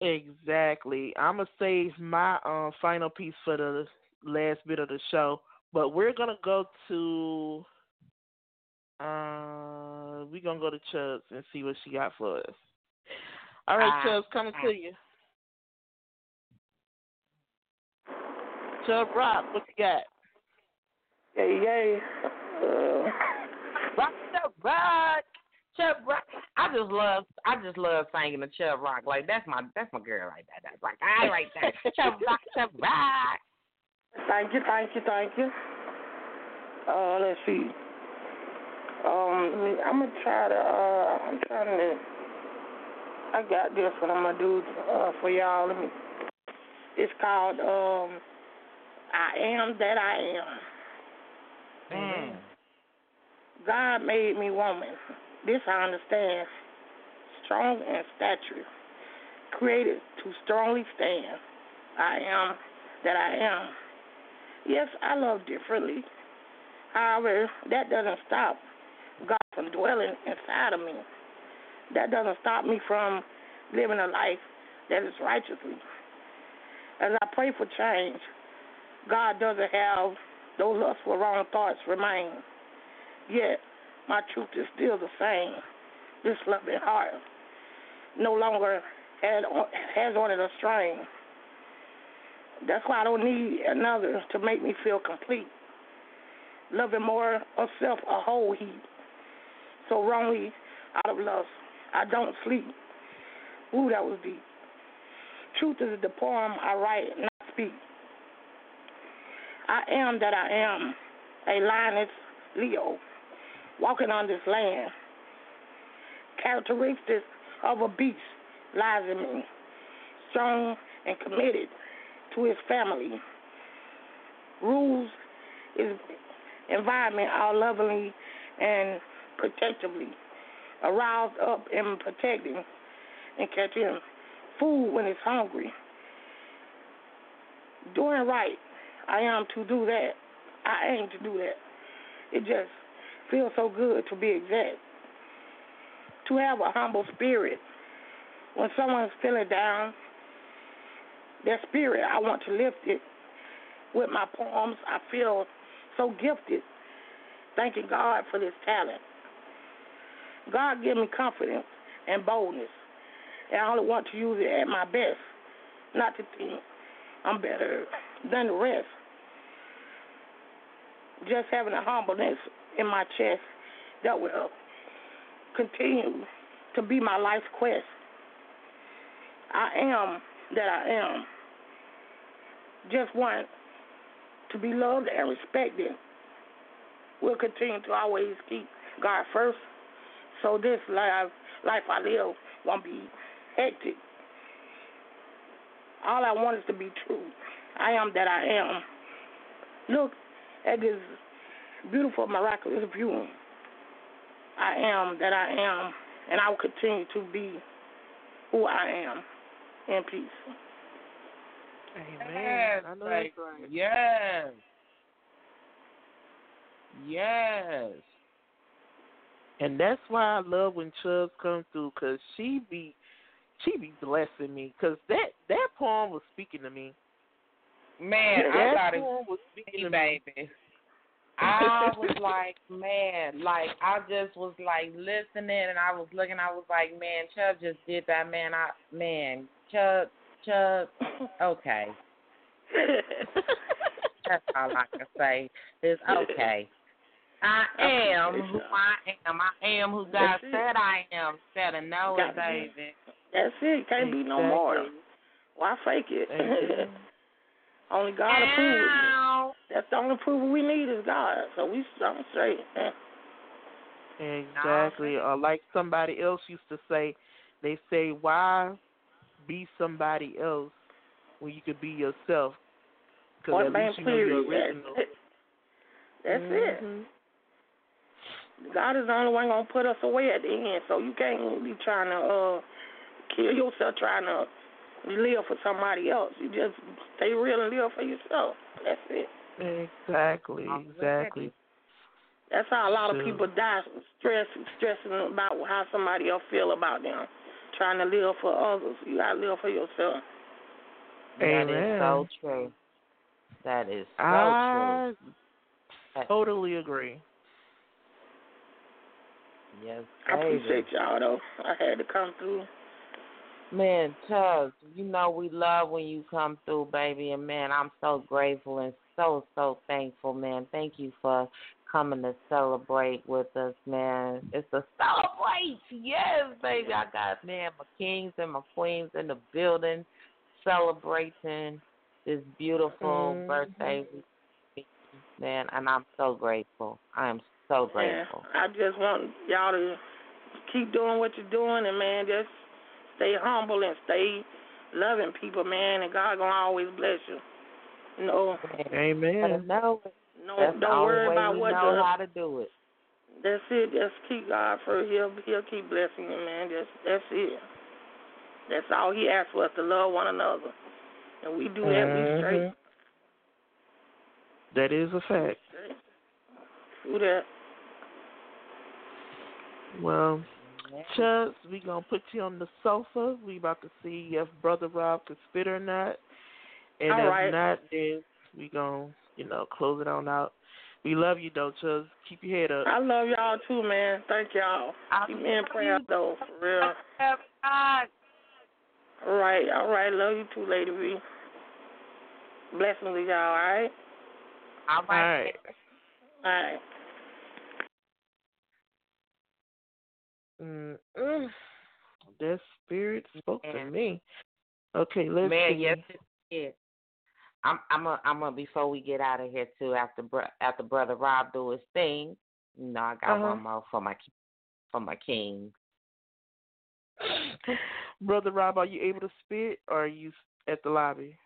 Exactly. I'm gonna save my um final piece for the last bit of the show, but we're gonna go to uh, we're gonna go to Chubbs and see what she got for us. All right, Uh, Chubbs, coming to you. Chubb Rock, what you got? Yay, yay. Uh, Rock the rock. Chubb Rock. I just love I just love singing the Chubb Rock. Like that's my that's my girl right there. That's like I right there. [laughs] Chubb Rock, Chubb Rock. thank you, thank you, thank you. Uh, let's see. Um, I'm gonna try to. Uh, I'm trying to. I got this one. I'm gonna do uh, for y'all. Let me. It's called um, I am that I am. Mm. God made me woman. This I understand. Strong in stature. Created to strongly stand. I am that I am. Yes, I love differently. However, that doesn't stop God from dwelling inside of me. That doesn't stop me from living a life that is righteously. As I pray for change, God doesn't have those lustful wrong thoughts remain. Yet my truth is still the same. This loving heart no longer has has on it a strain. That's why I don't need another to make me feel complete. Loving more of self a whole heap. So wrongly out of lust, I don't sleep. Ooh, that was deep. Truth is the poem I write, not speak. I am that I am, a lioness Leo, walking on this land. Characteristics of a beast lies in me, strong and committed to his family. Rules his environment all lovingly and protectively, aroused up and protecting and catch catching food when it's hungry. Doing right, I am to do that. I aim to do that. It just feels so good to be exact. To have a humble spirit. When someone's feeling down, their spirit, I want to lift it. With my poems, I feel so gifted. Thanking God for this talent. God give me confidence and boldness. And I only want to use it at my best, not to think I'm better than the rest. Just having a humbleness in my chest that will continue to be my life's quest. I am that I am. Just want to be loved and respected. We'll continue to always keep God first. So this life life I live won't be hectic. All I want is to be true. I am that I am. Look at this beautiful, miraculous view. I am that I am, and I will continue to be who I am in peace. Amen. Yes, I know that's right. Yes. Yes. And that's why I love when Chubbs come through, cause she be, she be blessing me, cause that that poem was speaking to me. Man, that I got poem was speaking to baby. me. I was like, man, like I just was like listening, and I was looking. I was like, man, Chubb just did that, man. I man, Chubb, Chubb, okay. [laughs] That's all I can say. Is okay. I am who I am. I am who God That's it. said I am. Said a no, Got me. baby. That's it. Can't be no more. Why fake it? [laughs] Only God approves. That's the only approval we need is God. So we I'm straight. [laughs] Exactly. Or like somebody else used to say, they say, why be somebody else when you could be yourself? Because at least you know your original. That's it. Mm-hmm. God is the only one gonna put us away at the end. So you can't be trying to uh kill yourself trying to live for somebody else. You just stay real and live for yourself. That's it. Exactly. Exactly. That's how a lot of people die, stress, stressing about how somebody else feel about them, trying to live for others. You gotta live for yourself. That is Amen. so true. That is so I true. totally agree. Yes, I baby. appreciate y'all though. I had to come through. Man, Chubbs, you know we love when you come through, baby, and man, I'm so grateful and so so thankful, man. Thank you for coming to celebrate with us, man. It's a celebrate, yes, baby. I got man my kings and my queens in the building celebrating this beautiful Mhm. birthday, man, and I'm so grateful. I am so Yeah. I just want y'all to keep doing what you're doing, and man, just stay humble and stay loving people, man. And God gonna always bless you. You know, Amen. us know. no, That's the don't worry about we what know the. how to do it. That's it. Just keep God first. He'll He'll keep blessing you, man. Just that's it. That's all He asks for us to love one another, and we do that. We mm-hmm. straight. That is a fact. Do that. Well, Chubbs, we gonna put you on the sofa. We about to see if Brother Rob can spit or not. And All if right. not, then we gonna, you know, close it on out. We love you though, Chubbs. Keep your head up. I love y'all too, man. Thank y'all. Keep me in prayer though, for real. All right, all right. Love you too, Lady V. Blessings to y'all, all right? All right. All right. Mm-mm. That spirit spoke to me. Okay, let's Man, see. yes, it is. I'm, I'm, a, I'm a, before we get out of here too. After, bro, after brother Rob do his thing, you know, I got Uh-huh. one more for my, for my king. [laughs] Brother Rob, are you able to spit or are you at the lobby?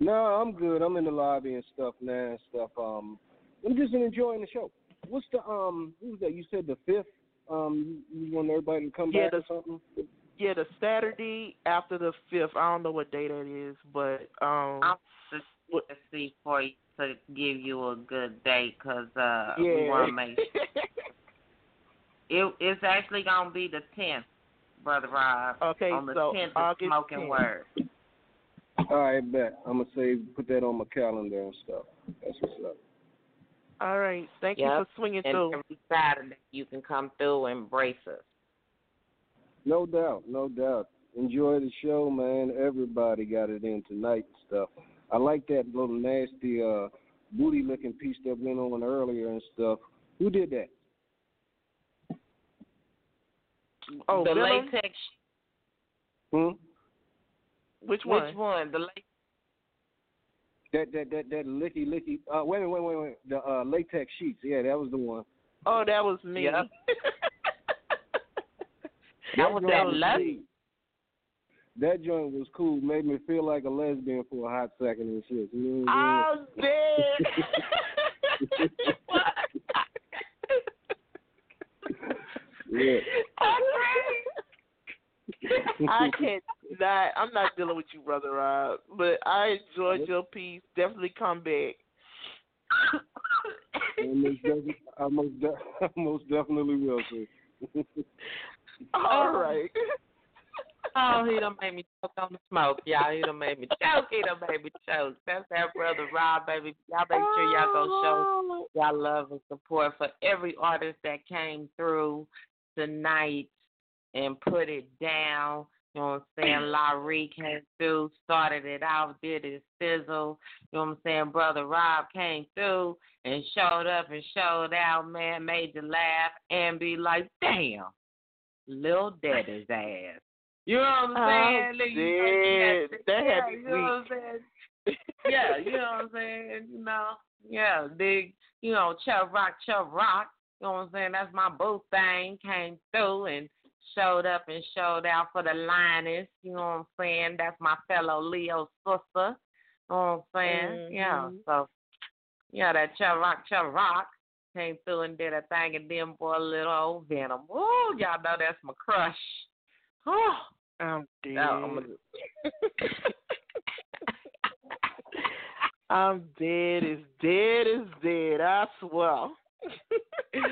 No, I'm good. I'm in the lobby and stuff now and stuff. Um, I'm just enjoying the show. What's the um? Who's that? You said the fifth. Um, you want everybody to come Yeah, back the- or something? Yeah, the Saturday after the fifth. I don't know what day that is, but um, I'm just to see for you to give you a good date 'cause uh, we want to make sure. [laughs] it, it's actually gonna be the tenth, brother Rob. Okay, on the so tenth August of smoking 10th. word. All right, bet. I'm gonna say put that on my calendar and stuff. That's what's up. All right. Thank you for swinging and through. every Saturday you can come through and brace us. No doubt, no doubt. Enjoy the show, man. Everybody got it in tonight and stuff. I like that little nasty uh booty looking piece that went on earlier and stuff. Who did that? Oh, the Venom? latex. Hmm? Which one? Which one? The latex. That that that that licky licky. Uh, wait a minute, wait wait wait. The uh, latex sheets. Yeah, that was the one. Oh, that was me. Yep. [laughs] That was that was lust. neat. That joint was cool. Made me feel like a lesbian for a hot second and shit. You know what I'm I'm dead. [laughs] yeah. [laughs] I can't not. I'm not dealing with you, brother Rob. But I enjoyed your piece. Definitely come back. I most, definitely, I most, de- [laughs] I most definitely will, sir. [laughs] All right. [laughs] Oh, he done made me choke on the smoke, y'all. He done made me choke. He done made me choke. That's that brother Rob, baby. Y'all make sure y'all go show oh. y'all love and support for every artist that came through tonight and put it down. You know what I'm saying? Larry came through, started it out, did his sizzle. You know what I'm saying? Brother Rob came through and showed up and showed out, man, made you laugh and be like, damn, Lil Daddy's ass. You know what I'm I'm saying? Nigga, you know, you dead. got- That yeah, you know what I'm saying? yeah, you know what I'm saying? You know, yeah, big, you know, Chubb Rock, Chubb Rock. You know what I'm saying? That's my boo thing. Came through and showed up and showed out for the lioness. You know what I'm saying? That's my fellow Leo sister. You know what I'm saying? Yeah. Mhm. So, yeah, that Chubb Rock, Chubb Rock came through and did a thing, and then boy, little old Venom. Ooh, y'all know that's my crush. Oh, I'm dead. I'm I'm dead as dead as dead. I swear. [laughs]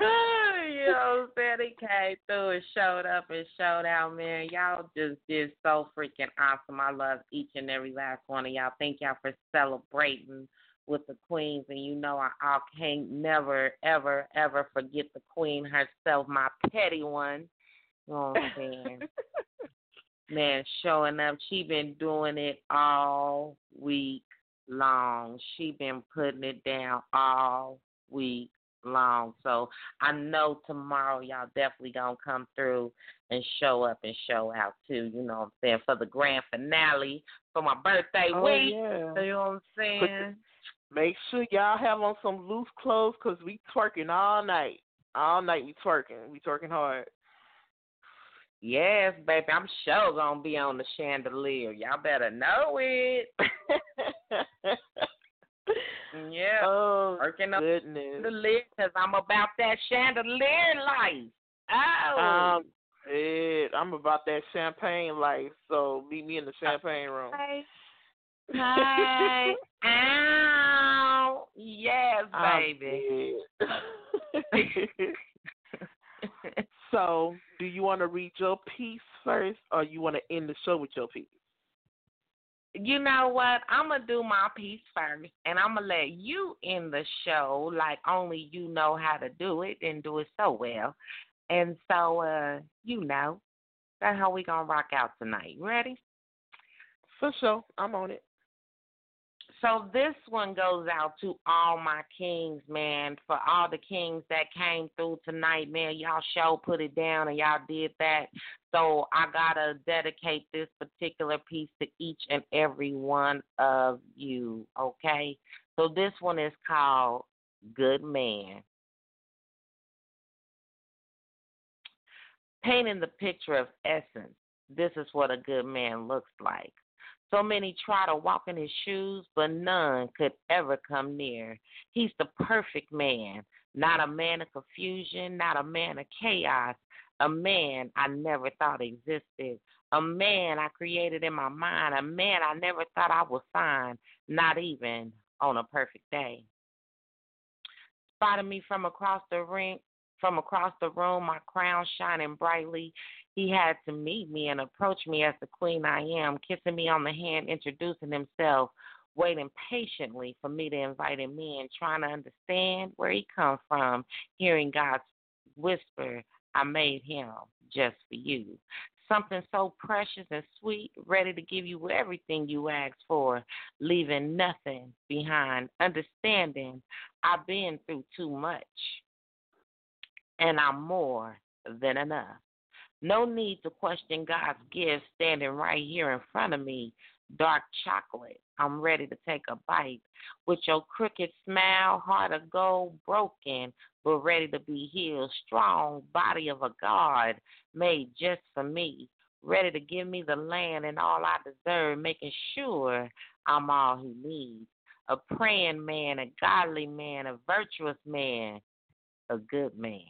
[laughs] you know what I'm saying? He came through and showed up and showed out, man. Y'all just did so freaking awesome. I love each and every last one of y'all. Thank y'all for celebrating with the queens. And you know I, I can't never, ever, ever forget the queen herself, my petty one. You know what I'm saying? [laughs] man, showing up. She been doing it all week long. She been putting it down all week long. So I know tomorrow y'all definitely gonna come through and show up and show out too. You know what I'm saying for the grand finale for my birthday Oh, week. yeah. You know what I'm saying? Make sure y'all have on some loose clothes because we twerking all night. All night we twerking. We twerking hard. Yes, baby. I'm sure gonna be on the chandelier. Y'all better know it. [laughs] yeah. Oh, Working on goodness. the lid because I'm about that chandelier life. Oh. Um, it, I'm about that champagne life, so meet me in the champagne room. Hi. [laughs] Hi. Ow. Yes, baby. [laughs] [laughs] so, do you want to read your piece first, or you want to end the show with your piece? You know what? I'm gonna do my piece first, and I'm gonna let you in the show like only you know how to do it and do it so well. And so, uh, you know, that's how we gonna rock out tonight. Ready? For sure, I'm on it. So this one goes out to all my kings, man. For all the kings that came through tonight, man. Y'all show put it down and y'all did that. So I gotta dedicate this particular piece to each and every one of you. Okay. So this one is called Good Man. Painting the picture of essence. This is what a good man looks like. So many try to walk in his shoes, but none could ever come near. He's the perfect man, not a man of confusion, not a man of chaos, a man I never thought existed, a man I created in my mind, a man I never thought I would find, not even on a perfect day. Spotted me from across the ring, from across the room, my crown shining brightly. He had to meet me and approach me as the queen I am, kissing me on the hand, introducing himself, waiting patiently for me to invite him in, trying to understand where he come from, hearing God's whisper, I made him just for you. Something so precious and sweet, ready to give you everything you asked for, leaving nothing behind. Understanding I've been through too much, and I'm more than enough. No need to question God's gift standing right here in front of me. Dark chocolate. I'm ready to take a bite. With your crooked smile, heart of gold, broken, but ready to be healed. Strong body of a God made just for me. Ready to give me the land and all I deserve, making sure I'm all he needs. A praying man, a godly man, a virtuous man, a good man.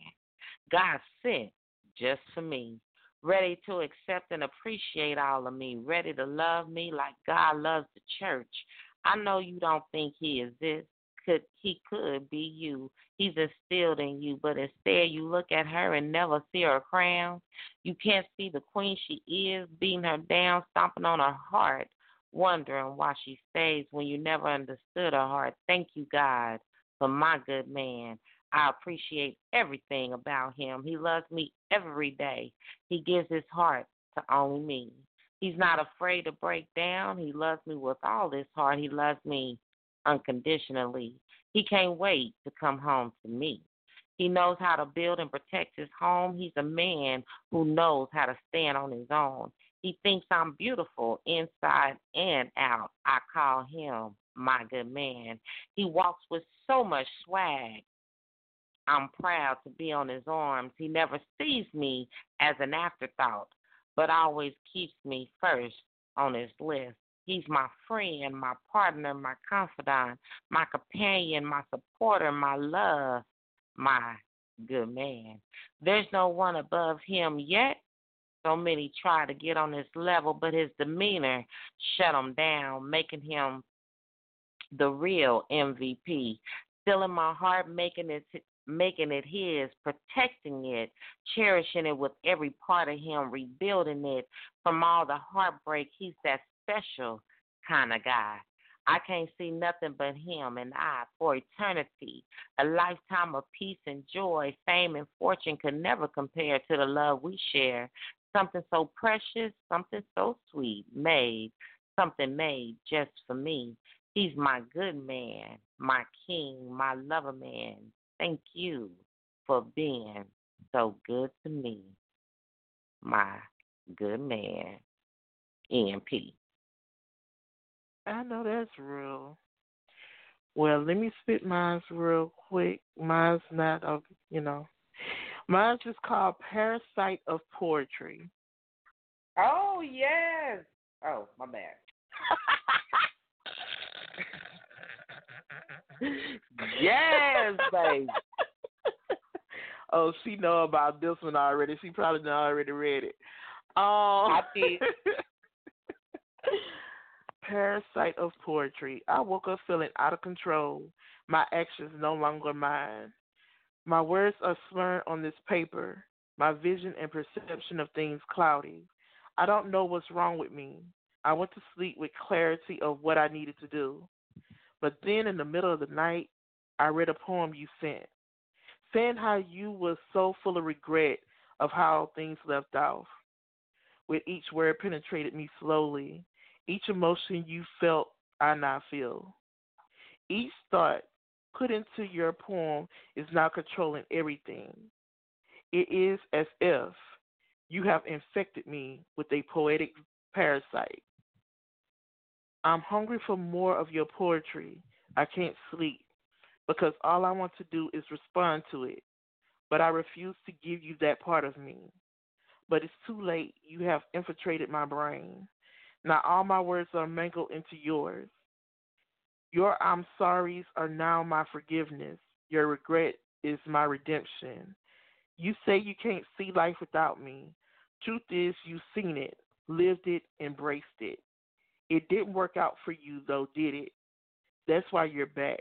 God sent just for me. Ready to accept and appreciate all of me. Ready to love me like God loves the church. I know you don't think He is this. Could He could be you. He's instilled in you, but instead you look at her and never see her crown. You can't see the queen she is, beating her down, stomping on her heart, wondering why she stays when you never understood her heart. Thank you, God, for my good man. I appreciate everything about him. He loves me every day. He gives his heart to only me. He's not afraid to break down. He loves me with all his heart. He loves me unconditionally. He can't wait to come home to me. He knows how to build and protect his home. He's a man who knows how to stand on his own. He thinks I'm beautiful inside and out. I call him my good man. He walks with so much swag. I'm proud to be on his arms. He never sees me as an afterthought, but always keeps me first on his list. He's my friend, my partner, my confidant, my companion, my supporter, my love, my good man. There's no one above him yet. So many try to get on his level, but his demeanor shut him down, making him the real MVP. Still in my heart, making it making it his, protecting it, cherishing it with every part of him, rebuilding it from all the heartbreak. He's that special kind of guy. I can't see nothing but him and I for eternity. A lifetime of peace and joy, fame and fortune could never compare to the love we share. Something so precious, something so sweet, made, something made just for me. He's my good man, my king, my lover man. Thank you for being so good to me, my good man, EMP. I know that's real. Well, let me spit mine real quick. Mine's not of you know. Mine's just called Parasite of Poetry. Oh yes. Oh, my bad. [laughs] yes, babe. [laughs] oh, she know about this one already. She probably done already read it. Um, I did. [laughs] parasite of poetry. I woke up feeling out of control. My actions no longer mine. My words are slurred on this paper. My vision and perception of things cloudy. I don't know what's wrong with me. I went to sleep with clarity of what I needed to do. But then in the middle of the night, I read a poem you sent, saying how you were so full of regret of how things left off. With each word penetrated me slowly. Each emotion you felt, I now feel. Each thought put into your poem is now controlling everything. It is as if you have infected me with a poetic parasite. I'm hungry for more of your poetry. I can't sleep because all I want to do is respond to it. But I refuse to give you that part of me. But it's too late. You have infiltrated my brain. Now all my words are mangled into yours. Your I'm sorries are now my forgiveness. Your regret is my redemption. You say you can't see life without me. Truth is, you've seen it, lived it, embraced it. It didn't work out for you, though, did it? That's why you're back.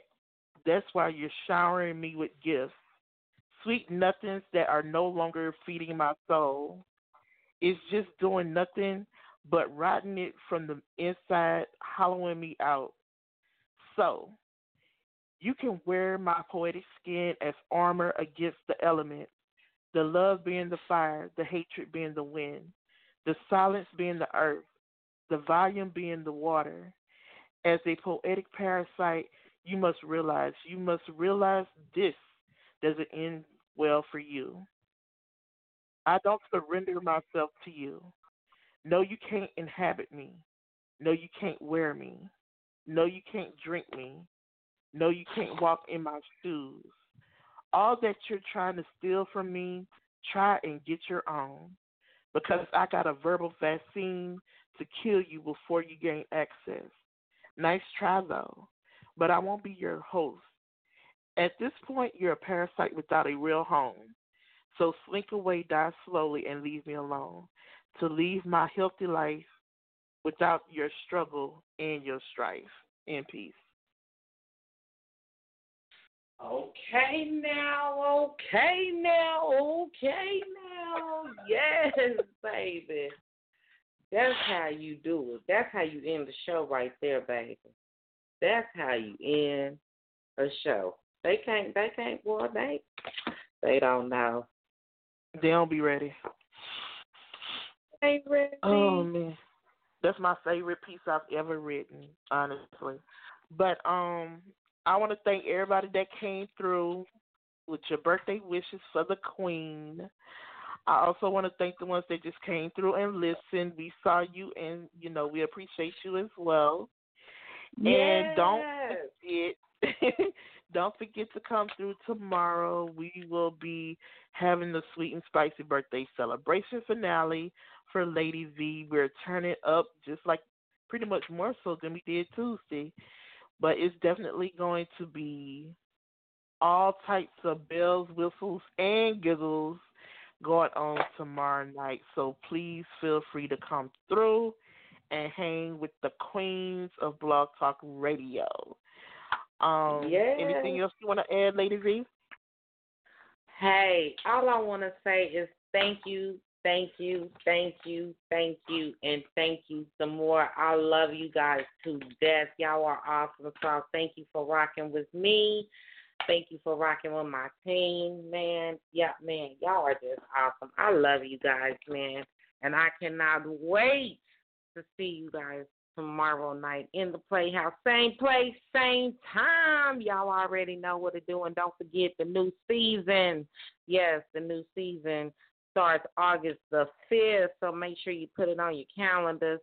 That's why you're showering me with gifts. Sweet nothings that are no longer feeding my soul. It's just doing nothing but rotting it from the inside, hollowing me out. So, you can wear my poetic skin as armor against the elements, the love being the fire, the hatred being the wind, the silence being the earth, the volume being the water. As a poetic parasite, you must realize, you must realize this doesn't end well for you. I don't surrender myself to you. No, you can't inhabit me. No, you can't wear me. No, you can't drink me. No, you can't walk in my shoes. All that you're trying to steal from me, try and get your own. Because I got a verbal vaccine to kill you before you gain access. Nice try, though, but I won't be your host. At this point, you're a parasite without a real home. So slink away, die slowly, and leave me alone. To leave my healthy life without your struggle and your strife. In peace. Okay now, okay now, okay now. Yes, baby. That's how you do it. That's how you end the show right there, baby. That's how you end a show. They can't they can't boy they they don't know. They don't be ready. Ain't ready. Oh man. That's my favorite piece I've ever written, honestly. But um I want to thank everybody that came through with your birthday wishes for the queen. I also want to thank the ones that just came through and listened. We saw you and you know, we appreciate you as well. Yes. And don't forget [laughs] don't forget to come through tomorrow. We will be having the sweet and spicy birthday celebration finale for Lady V. We're turning up just like pretty much more so than we did Tuesday. But it's definitely going to be all types of bells, whistles, and giggles going on tomorrow night. So please feel free to come through and hang with the queens of Blog Talk Radio. Um, Yes. Anything else you want to add, Lady V? Hey, all I want to say is thank you, thank you, thank you, thank you, and thank you some more. I love you guys to death. Y'all are awesome. So thank you for rocking with me. Thank you for rocking with my team, man. Yeah, man, y'all are just awesome. I love you guys, man. And I cannot wait to see you guys tomorrow night in the Playhouse. Same place, same time. Y'all already know what to do. And don't forget the new season. Yes, the new season starts August the 5th. So make sure you put it on your calendars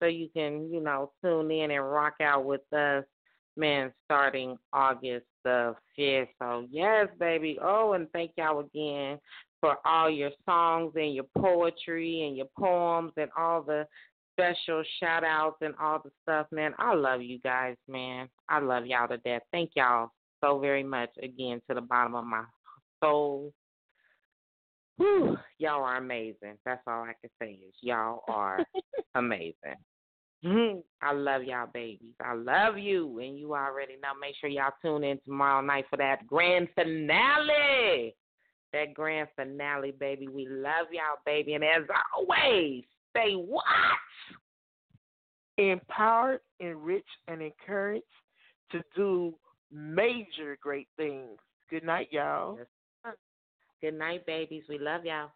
so you can, you know, tune in and rock out with us, man, starting August the 5th. So, yes, baby. Oh, and thank y'all again for all your songs and your poetry and your poems and all the special shout outs and all the stuff, man. I love you guys, man. I love y'all to death. Thank y'all so very much again to the bottom of my soul. Whew, y'all are amazing. That's all I can say is y'all are [laughs] amazing. Mm-hmm. I love y'all babies. I love you. And you already know. Make sure y'all tune in tomorrow night for that grand finale. That grand finale, baby. We love y'all, baby. And as always, stay what? Empowered, enriched, and encouraged to do major great things. Good night, y'all. Good night, babies. We love y'all.